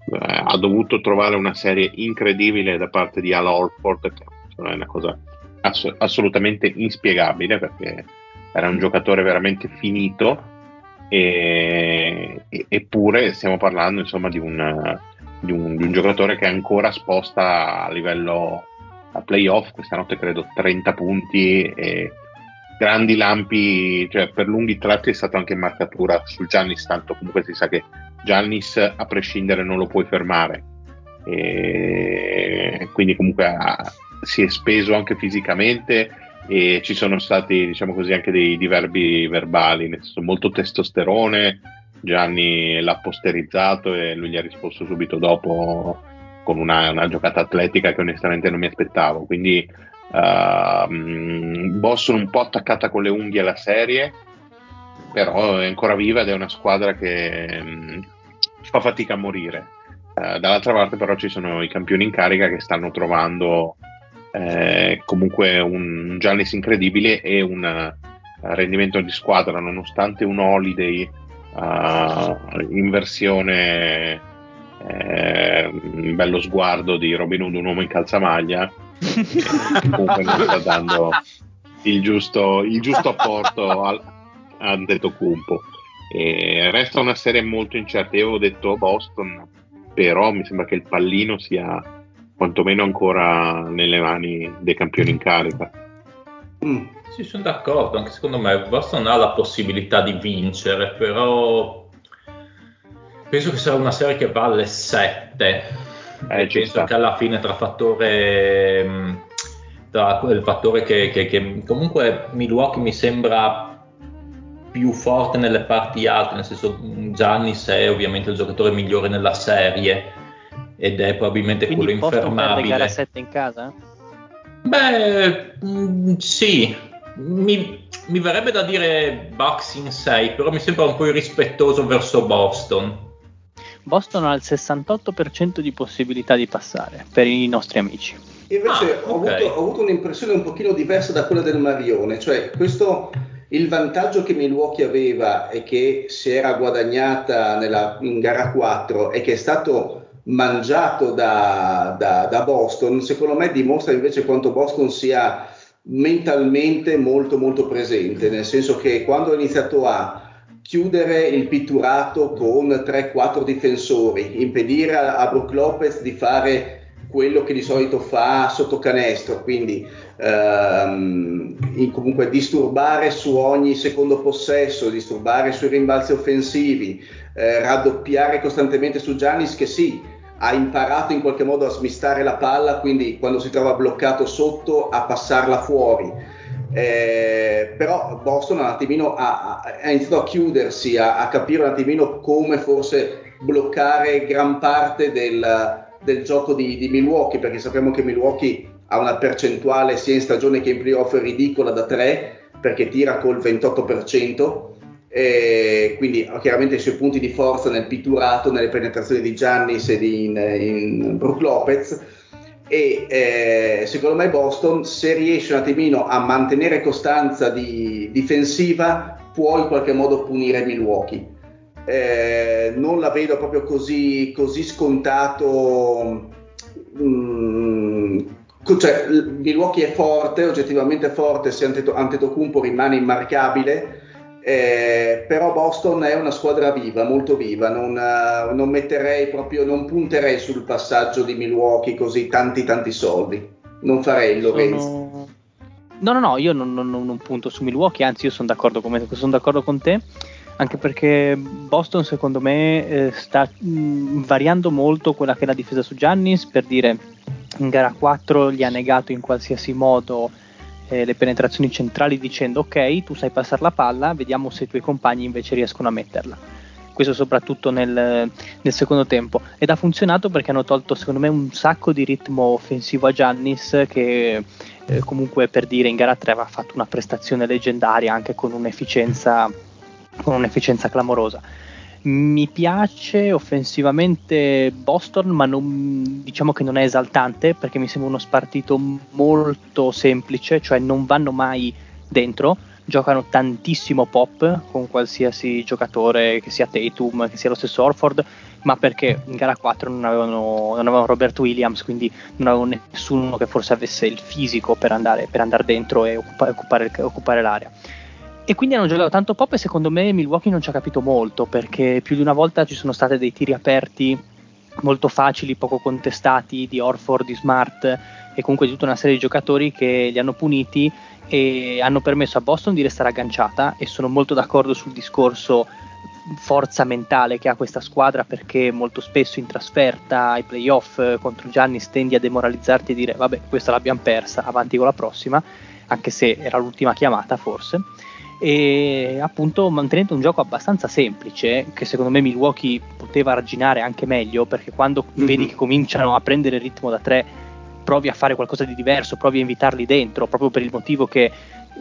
uh, ha dovuto trovare una serie incredibile da parte di Al Horford che è una cosa ass- assolutamente inspiegabile perché era un giocatore veramente finito e, e, eppure stiamo parlando insomma di un, di, un, di un, giocatore che ancora sposta a livello a playoff. Questa notte credo 30 punti e grandi lampi cioè per lunghi tratti è stato anche in marcatura. Su Giannis tanto comunque si sa che Giannis a prescindere non lo puoi fermare. E quindi comunque ha, si è speso anche fisicamente e ci sono stati, diciamo così, anche dei diverbi verbali, nel senso molto testosterone. Gianni l'ha posterizzato e lui gli ha risposto subito dopo con una, una giocata atletica che onestamente non mi aspettavo. Quindi uh, Boston un po' attaccata con le unghie alla serie, però è ancora viva ed è una squadra che um, fa fatica a morire. Uh, dall'altra parte però ci sono i campioni in carica che stanno trovando eh, comunque un Giannis incredibile e un uh, rendimento di squadra nonostante un holiday uh, in versione eh, bello sguardo di Robin Hood un uomo in calzamaglia che comunque non sta dando il giusto, il giusto apporto al, a Antetokounmpo e resta una serie molto incerta. Io ho detto Boston però mi sembra che il pallino sia quantomeno ancora nelle mani dei campioni in carica. Mm. Sì, sono d'accordo, anche secondo me Boston ha la possibilità di vincere, però penso che sarà una serie che vale 7. Eh, penso che alla fine tra fattore mm, tra il fattore che, che, che, comunque Milwaukee mi sembra più forte nelle parti alte, nel senso Giannis è ovviamente il giocatore migliore nella serie ed è probabilmente Quindi quello infermabile. gara 7 in casa? Beh, mh, mm, sì, mi, mi, verrebbe da dire Bucks in 6, però mi sembra un po' irrispettoso verso Boston. Boston ha il 68% di possibilità di passare per i nostri amici. Invece ah, ho, okay. avuto, ho, avuto, un'impressione un pochino diversa da quella del Marione, cioè questo, il vantaggio che Milwaukee aveva e che si era guadagnata nella, in gara 4 e che è stato mangiato da, da, da, Boston, secondo me dimostra invece quanto Boston sia mentalmente molto molto presente, nel senso che quando ha iniziato a chiudere il pitturato con 3-4 difensori, impedire a, a Brook Lopez di fare quello che di solito fa sotto canestro, quindi ehm, comunque disturbare su ogni secondo possesso, disturbare sui rimbalzi offensivi, eh, raddoppiare costantemente su Giannis che sì, ha imparato in qualche modo a smistare la palla, quindi quando si trova bloccato sotto a passarla fuori. Eh, però Boston un attimino ha, ha, iniziato a chiudersi, a, a, capire un attimino come forse bloccare gran parte del, del gioco di, di, Milwaukee, perché sappiamo che Milwaukee ha una percentuale sia in stagione che in playoff ridicola da 3, perché tira col 28%, e quindi chiaramente i suoi punti di forza nel pitturato, nelle penetrazioni di Giannis e di, in, in Brook Lopez. E eh, secondo me Boston, se riesce un attimino a mantenere costanza di, difensiva, può in qualche modo punire Milwaukee eh, non la vedo proprio così, così scontato. Mm, cioè, Milwaukee è forte, oggettivamente forte, se Antetokounmpo rimane immarcabile, eh, però Boston è una squadra viva, molto viva, non, uh, non, metterei proprio, non punterei sul passaggio di Milwaukee così tanti tanti soldi, non farei il Lorenzo. Sono... No, no, no, io non, non, non, punto su Milwaukee, anzi io sono d'accordo, con, sono d'accordo con te anche perché Boston secondo me eh, sta mh, mm, variando molto quella che è la difesa su Giannis per dire in gara 4 gli ha negato in qualsiasi modo eh, le penetrazioni centrali dicendo ok tu sai passare la palla vediamo se i tuoi compagni invece riescono a metterla questo soprattutto nel, nel, secondo tempo ed ha funzionato perché hanno tolto secondo me un sacco di ritmo offensivo a Giannis che eh, comunque per dire in gara 3 aveva fatto una prestazione leggendaria anche con un'efficienza con un'efficienza clamorosa. Mi piace offensivamente Boston, ma non, diciamo che non è esaltante perché mi sembra uno spartito molto semplice, cioè non vanno mai dentro, giocano tantissimo pop con qualsiasi giocatore, che sia Tatum, che sia lo stesso Orford, ma perché in gara 4 non avevano, non avevano Robert Williams, quindi non avevano nessuno che forse avesse il fisico per andare, per andare dentro e occupare, occupare, occupare l'area. E quindi hanno giocato tanto pop e secondo me Milwaukee non ci ha capito molto perché più di una volta ci sono stati dei tiri aperti molto facili, poco contestati di Orford, di Smart e comunque di tutta una serie di giocatori che li hanno puniti e hanno permesso a Boston di restare agganciata e sono molto d'accordo sul discorso forza mentale che ha questa squadra perché molto spesso in trasferta ai playoff contro Gianni stendi a demoralizzarti e dire vabbè questa l'abbiamo persa, avanti con la prossima, anche se era l'ultima chiamata forse e appunto mantenendo un gioco abbastanza semplice che secondo me Milwaukee poteva arginare anche meglio perché quando mm-hmm. vedi che cominciano a prendere il ritmo da tre provi a fare qualcosa di diverso, provi a invitarli dentro proprio per il motivo che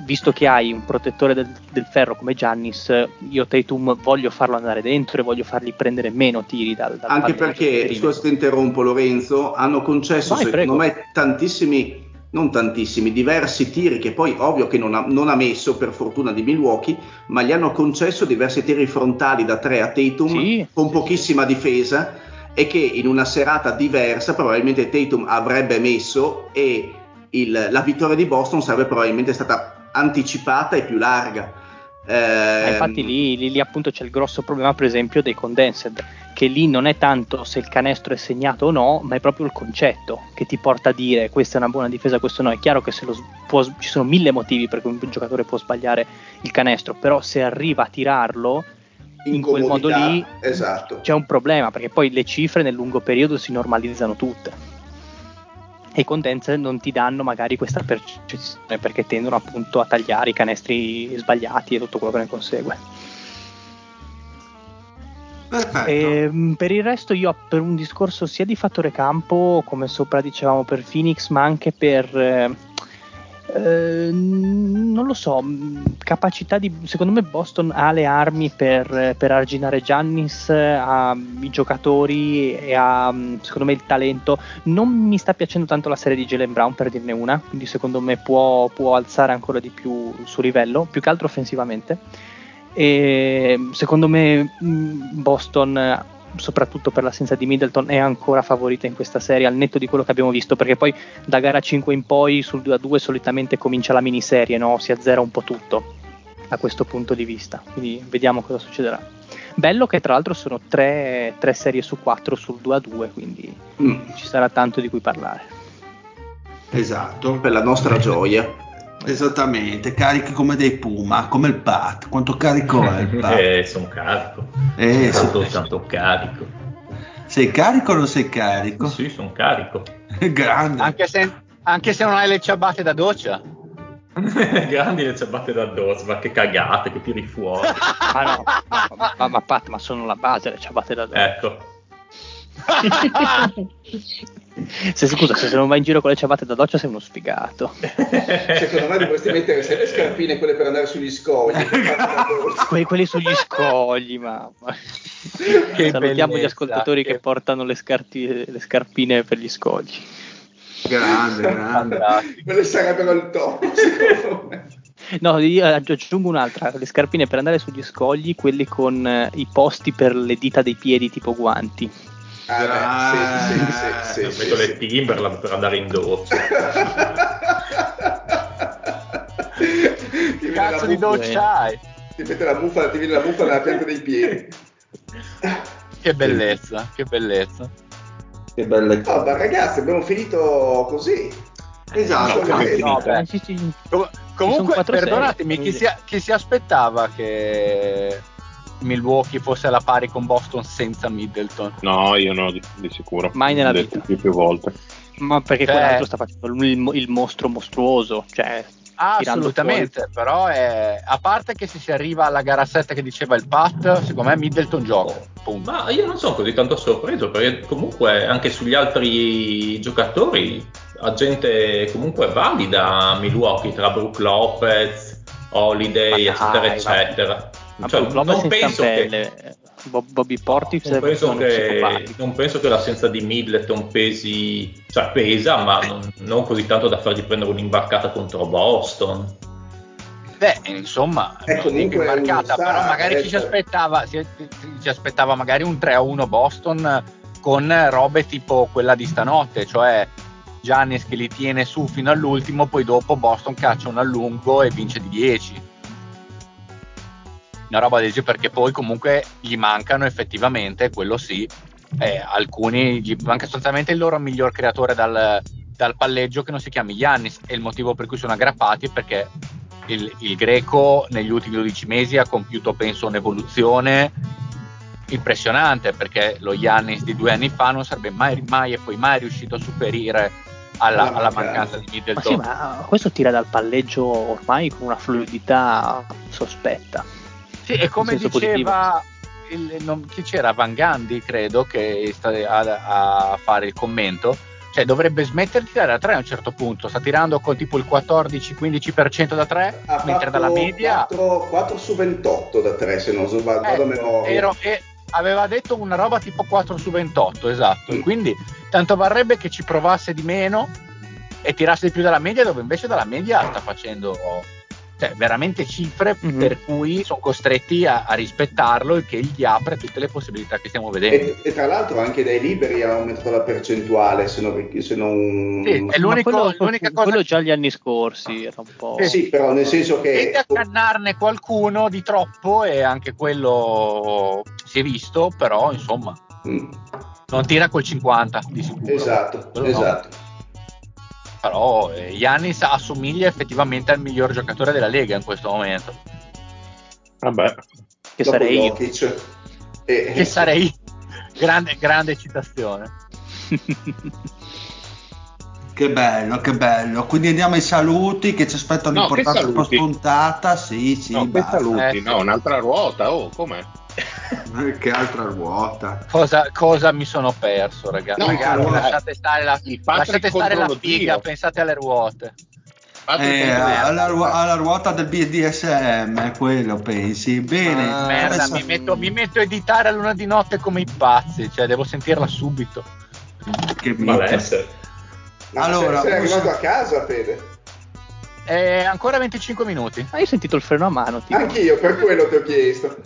visto che hai un protettore del, del ferro come Giannis io Tatum voglio farlo andare dentro e voglio fargli prendere meno tiri dal, dal anche perché, scusa se interrompo Lorenzo hanno concesso Vai, secondo prego. me tantissimi non tantissimi, diversi tiri che poi ovvio che non ha, non ha, messo per fortuna di Milwaukee, ma gli hanno concesso diversi tiri frontali da 3 a Tatum sì, con pochissima sì. difesa e che in una serata diversa probabilmente Tatum avrebbe messo e il, la vittoria di Boston sarebbe probabilmente stata anticipata e più larga. Eh, infatti lì, lì, lì, appunto c'è il grosso problema per esempio dei condensed che lì non è tanto se il canestro è segnato o no ma è proprio il concetto che ti porta a dire questa è una buona difesa questo no è chiaro che può, ci sono mille motivi per cui un giocatore può sbagliare il canestro però se arriva a tirarlo in quel modo lì esatto. c'è un problema perché poi le cifre nel lungo periodo si normalizzano tutte e i condenser non ti danno magari questa percezione perché tendono appunto a tagliare i canestri sbagliati e tutto quello che ne consegue. E, ehm, per il resto io per un discorso sia di fattore campo come sopra dicevamo per Phoenix ma anche per eh, Ehm, non lo so, capacità di secondo me Boston ha le armi per, per arginare Giannis, ha i giocatori e ha secondo me il talento. Non mi sta piacendo tanto la serie di Jalen Brown per dirne una, quindi secondo me può, può alzare ancora di più il suo livello, più che altro offensivamente. E secondo me Boston soprattutto per l'assenza di Middleton, è ancora favorita in questa serie, al netto di quello che abbiamo visto, perché poi da gara 5 in poi sul 2 a 2 solitamente comincia la miniserie, no? si azzera un po' tutto da questo punto di vista. Quindi vediamo cosa succederà. Bello che tra l'altro sono tre, tre serie su quattro sul 2 a 2, quindi Mm. ci sarà tanto di cui parlare. Esatto, Per la nostra gioia. Esattamente, carichi come dei puma, come il Pat. Quanto carico è il Pat? Eh, sono carico. Eh, tanto, sì. tanto carico. Sei carico o non sei carico? Sì, sono carico. Grande. Anche se, anche se non hai le ciabatte da doccia. Grandi le ciabatte da addosso, ma che cagate, che tiri fuori. Ma no, ma, ma, ma Pat, ma sono la base le ciabatte da ecco. Se, scusa, se non vai in giro con le ciabatte da doccia sei uno sfigato. Secondo me dovresti mettere sempre le scarpine quelle per andare sugli scogli. quelli, quelli sugli scogli, mamma. Che Salutiamo gli bellezza, ascoltatori che, che- portano le, scarti- le scarpine per gli scogli. Grande, grande. Quelle sarebbero il top, secondo me. No, io aggiungo un'altra, le scarpine per andare sugli scogli, quelli con eh, i posti per le dita dei piedi tipo guanti. Ah, beh, sì, sì, sì, sì, metto sì, le Timberland per andare indosso. Ti viene la Cazzo di doccia hai? Ti mette la muffa, ti viene la muffa nella pianta dei piedi. Che bellezza, che bellezza. Che belle No, ma ragazzi, abbiamo finito così. Esatto. No, che- no, sì, sì. Com- comunque, perdonatemi, serie, chi si, chi si aspettava che Milwaukee fosse alla pari con Boston senza Middleton? No, io no, di, di sicuro. Mai nella L'ho detto vita. più, più volte. Ma perché Cioè- quell'altro sta facendo il, il mostro mostruoso, cioè Ah, assolutamente, però è, a parte che se si arriva alla gara 7 che diceva il Pat, secondo me Middleton gioca. Punto. Ma io non sono così tanto sorpreso perché comunque anche sugli altri giocatori ha gente comunque valida a Milwaukee tra Brook Lopez, Holiday, Ma eccetera, dai, eccetera. Ma Cioè, Lopez non, penso che, Bob- Bobby Portis non, penso che, non penso che l'assenza di Middleton pesi, cioè pesa, ma non, non così tanto da fargli prendere un'imbarcata contro Boston. Beh, insomma, È non comunque imbarcata, star, però magari eh, ci si aspettava, si, si aspettava magari un 3-1 Boston con robe tipo quella di stanotte, cioè Giannis che li tiene su fino all'ultimo, poi dopo Boston caccia un allungo e vince di 10. Una roba del genere perché poi comunque gli mancano effettivamente, quello sì, eh, alcuni gli manca sostanzialmente il loro miglior creatore dal, dal palleggio che non si chiami Giannis e il motivo per cui sono aggrappati è perché il, il greco negli ultimi 12 mesi ha compiuto penso un'evoluzione impressionante perché lo Giannis di due anni fa non sarebbe mai, mai e poi mai riuscito a superare alla, Alla mancanza. di Ma Middleton sì, ma questo tira dal palleggio ormai con una fluidità sospetta. Sì, e come diceva il- non- chi c'era? Van Gandhi, credo, che sta a, a fare il commento, cioè dovrebbe smettere di tirare da 3 a un certo punto, sta tirando con tipo il 14-15% da 3, Ha mentre dalla media 4, 4 su 28 da 3 se non sbaglio, Eh, a ero- e aveva detto una roba tipo 4 su 28, esatto, Mm. quindi tanto varrebbe che ci provasse di meno e tirasse di più dalla media, dove invece dalla media sta facendo cioè, veramente cifre Mhm. per cui sono costretti a, a rispettarlo e che gli apre tutte le possibilità che stiamo vedendo. E, e tra l'altro anche dai liberi ha aumentato la percentuale, se non... Se non... Sì, è l'unico- quello, l'unica cosa quello già gli anni scorsi era un po'. Eh sì, però nel senso che... Tende a cannarne qualcuno di troppo e anche quello si è visto, però insomma Mm, non tira col 50 di sicuro. esatto, Quello no. Però eh, Giannis assomiglia effettivamente al miglior giocatore della Lega in questo momento. Vabbè, che Dopo sarei io. Jokic. E- Che sarei grande, grande citazione. Che bello, che bello. Quindi andiamo ai saluti che ci aspettano No, saluti? puntata. Sì, sì, no, saluti, Eh. no, un'altra ruota, oh, com'è? Che altra ruota. Cosa, cosa mi sono perso, ragazzi? No, Ragazzi, allora, lasciate stare la, lasciate stare la figa, Dio. pensate alle ruote. Eh, alla, ruo- alla ruota del BDSM, quello pensi. Bene. Ah, Merda, adesso- mi metto, mi metto a editare a luna di notte come i pazzi, cioè devo sentirla subito. Che. Malessere. Ma Allora, sei, arrivato a casa, Fede? Eh, ancora 25 minuti. Ho sentito il freno a mano. Tipo. Anch'io, per quello ti ho chiesto.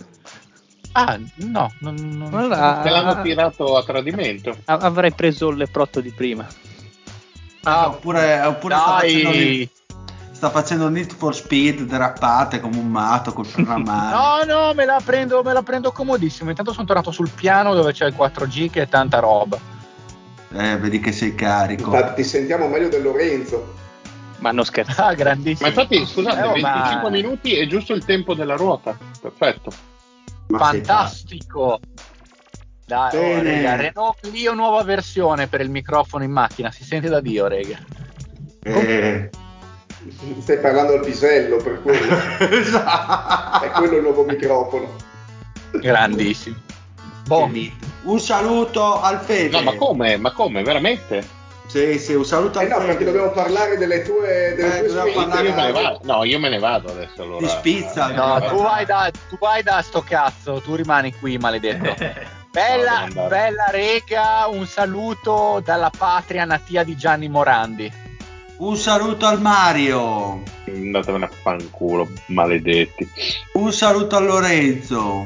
Ah, no, non, non... Allora, Te l'hanno ah, tirato a tradimento. ah, avrei preso il leprotto di prima. Ah, oppure, oppure sta, facendo, sta facendo Need for Speed derapate come un matto col freno a mano. No, no, me la, prendo, me la prendo comodissimo. Intanto sono tornato sul piano dove c'è il 4G che è tanta roba. Eh, vedi che sei carico. Infatti ti sentiamo meglio del Lorenzo. Ma non scherzate. Ah, grandissimo. Ma infatti, scusate, Eh, oh, 25 ma- minuti è giusto il tempo della ruota. Perfetto. Ma Fantastico. Dai, oh, raga, Renault Clio nuova versione per il microfono in macchina. Si sente da Dio, rega. Eh, Stai parlando al pisello per quello. esatto. È quello il nuovo microfono. Grandissimo. Boh, Un saluto al Fede. No, ma come? Ma come? Veramente? Sì, sì, un saluto Eh al no, Fede. perché dobbiamo parlare delle tue, delle Eh, tue parlare- Io me ne vado. No, io me ne vado adesso allora. Ti spizza. no, Eh, tu vai, da, tu vai da sto cazzo, tu rimani qui, maledetto. No, Bella, andare. bella rega, un saluto dalla patria natia di Gianni Morandi. Un saluto al Mario. Andatevene a fanculo, maledetti. Un saluto al Lorenzo.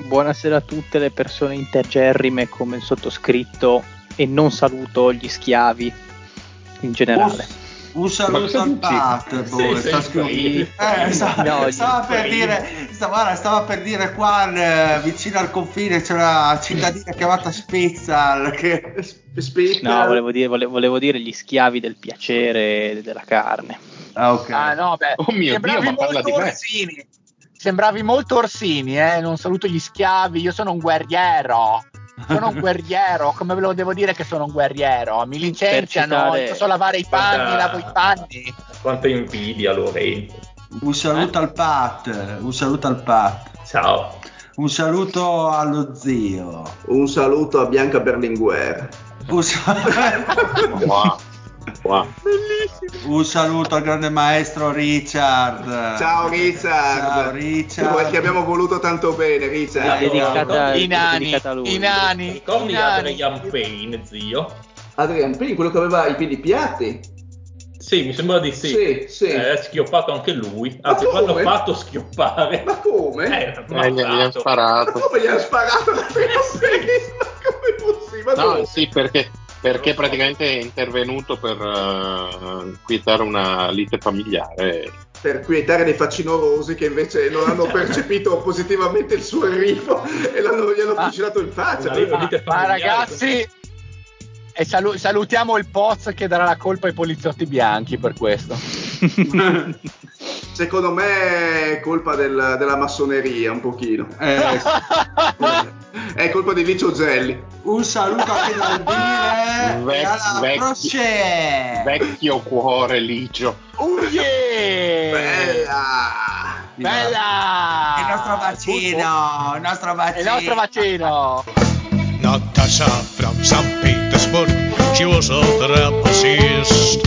Buonasera a tutte le persone intergerrime come il sottoscritto e non saluto gli schiavi in generale. Un, un saluto al Pat. boh, sta scrivendo. Eh, stava, No, stava io- per dire, stava, stava per dire qua eh, vicino al confine c'è una cittadina chiamata Spizzal che. No, volevo dire, vole- volevo dire gli schiavi del piacere e della carne. Ah, ok. Ah no, beh, Oh mio sembravi Dio, ma parla molto di me. Orsini. Sembravi molto Orsini, eh? Non saluto gli schiavi, io sono un guerriero. Sono un guerriero, come ve lo devo dire che sono un guerriero? Mi licenziano, citare- io so lavare i panni, Guarda- lavo i panni. Quanta invidia, Lorenzo. Un saluto al Pat. Un saluto al Pat. Ciao. Un saluto allo zio. Un saluto a Bianca Berlinguer. Un, sa- Wow. Wow. un saluto al grande maestro Richard. Ciao Richard. Ciao Richard. ti abbiamo voluto tanto bene, Richard. Sì, dedicata, I nani, i nani, Ricordi. Adrian Payne, zio? Adrian Payne, quello che aveva i piedi piatti. Sì, mi sembra di sì. Sì, sì. È schioppato anche lui. Ma Anzi, l'hanno fatto schioppare. Ma come? Eh, Eh, gli hanno Ma sparato. come gli hanno sparato la prima sera? Come è possibile? Ma No, dove? sì, perché, perché praticamente è intervenuto per eh, quietare una lite familiare. Per quietare dei facinorosi che invece non hanno percepito positivamente il suo arrivo e l'hanno, gli hanno fucilato in faccia. Ma, ma ragazzi, e salu- salutiamo il Poz che darà la colpa ai poliziotti bianchi per questo. Secondo me è colpa del- della massoneria un pochino. Eh, È colpa di Licio Gelli. un saluto anche dal dire Vec- alla vecchi- prossima. Vecchio cuore ligio. Oh yeah! Bella! Bella! Il nostro vaccino, il nostro Il vaccino. nostro vaccino! Natasha from St. Petersburg, she was a trapezist.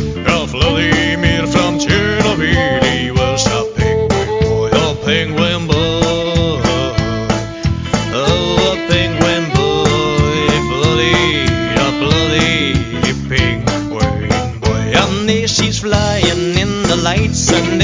Vladimir from Chernobyl, he was a penguin boy, a penguin boy. Oh, a penguin boy, bloody, a bloody penguin boy. And she's flying in the lights, and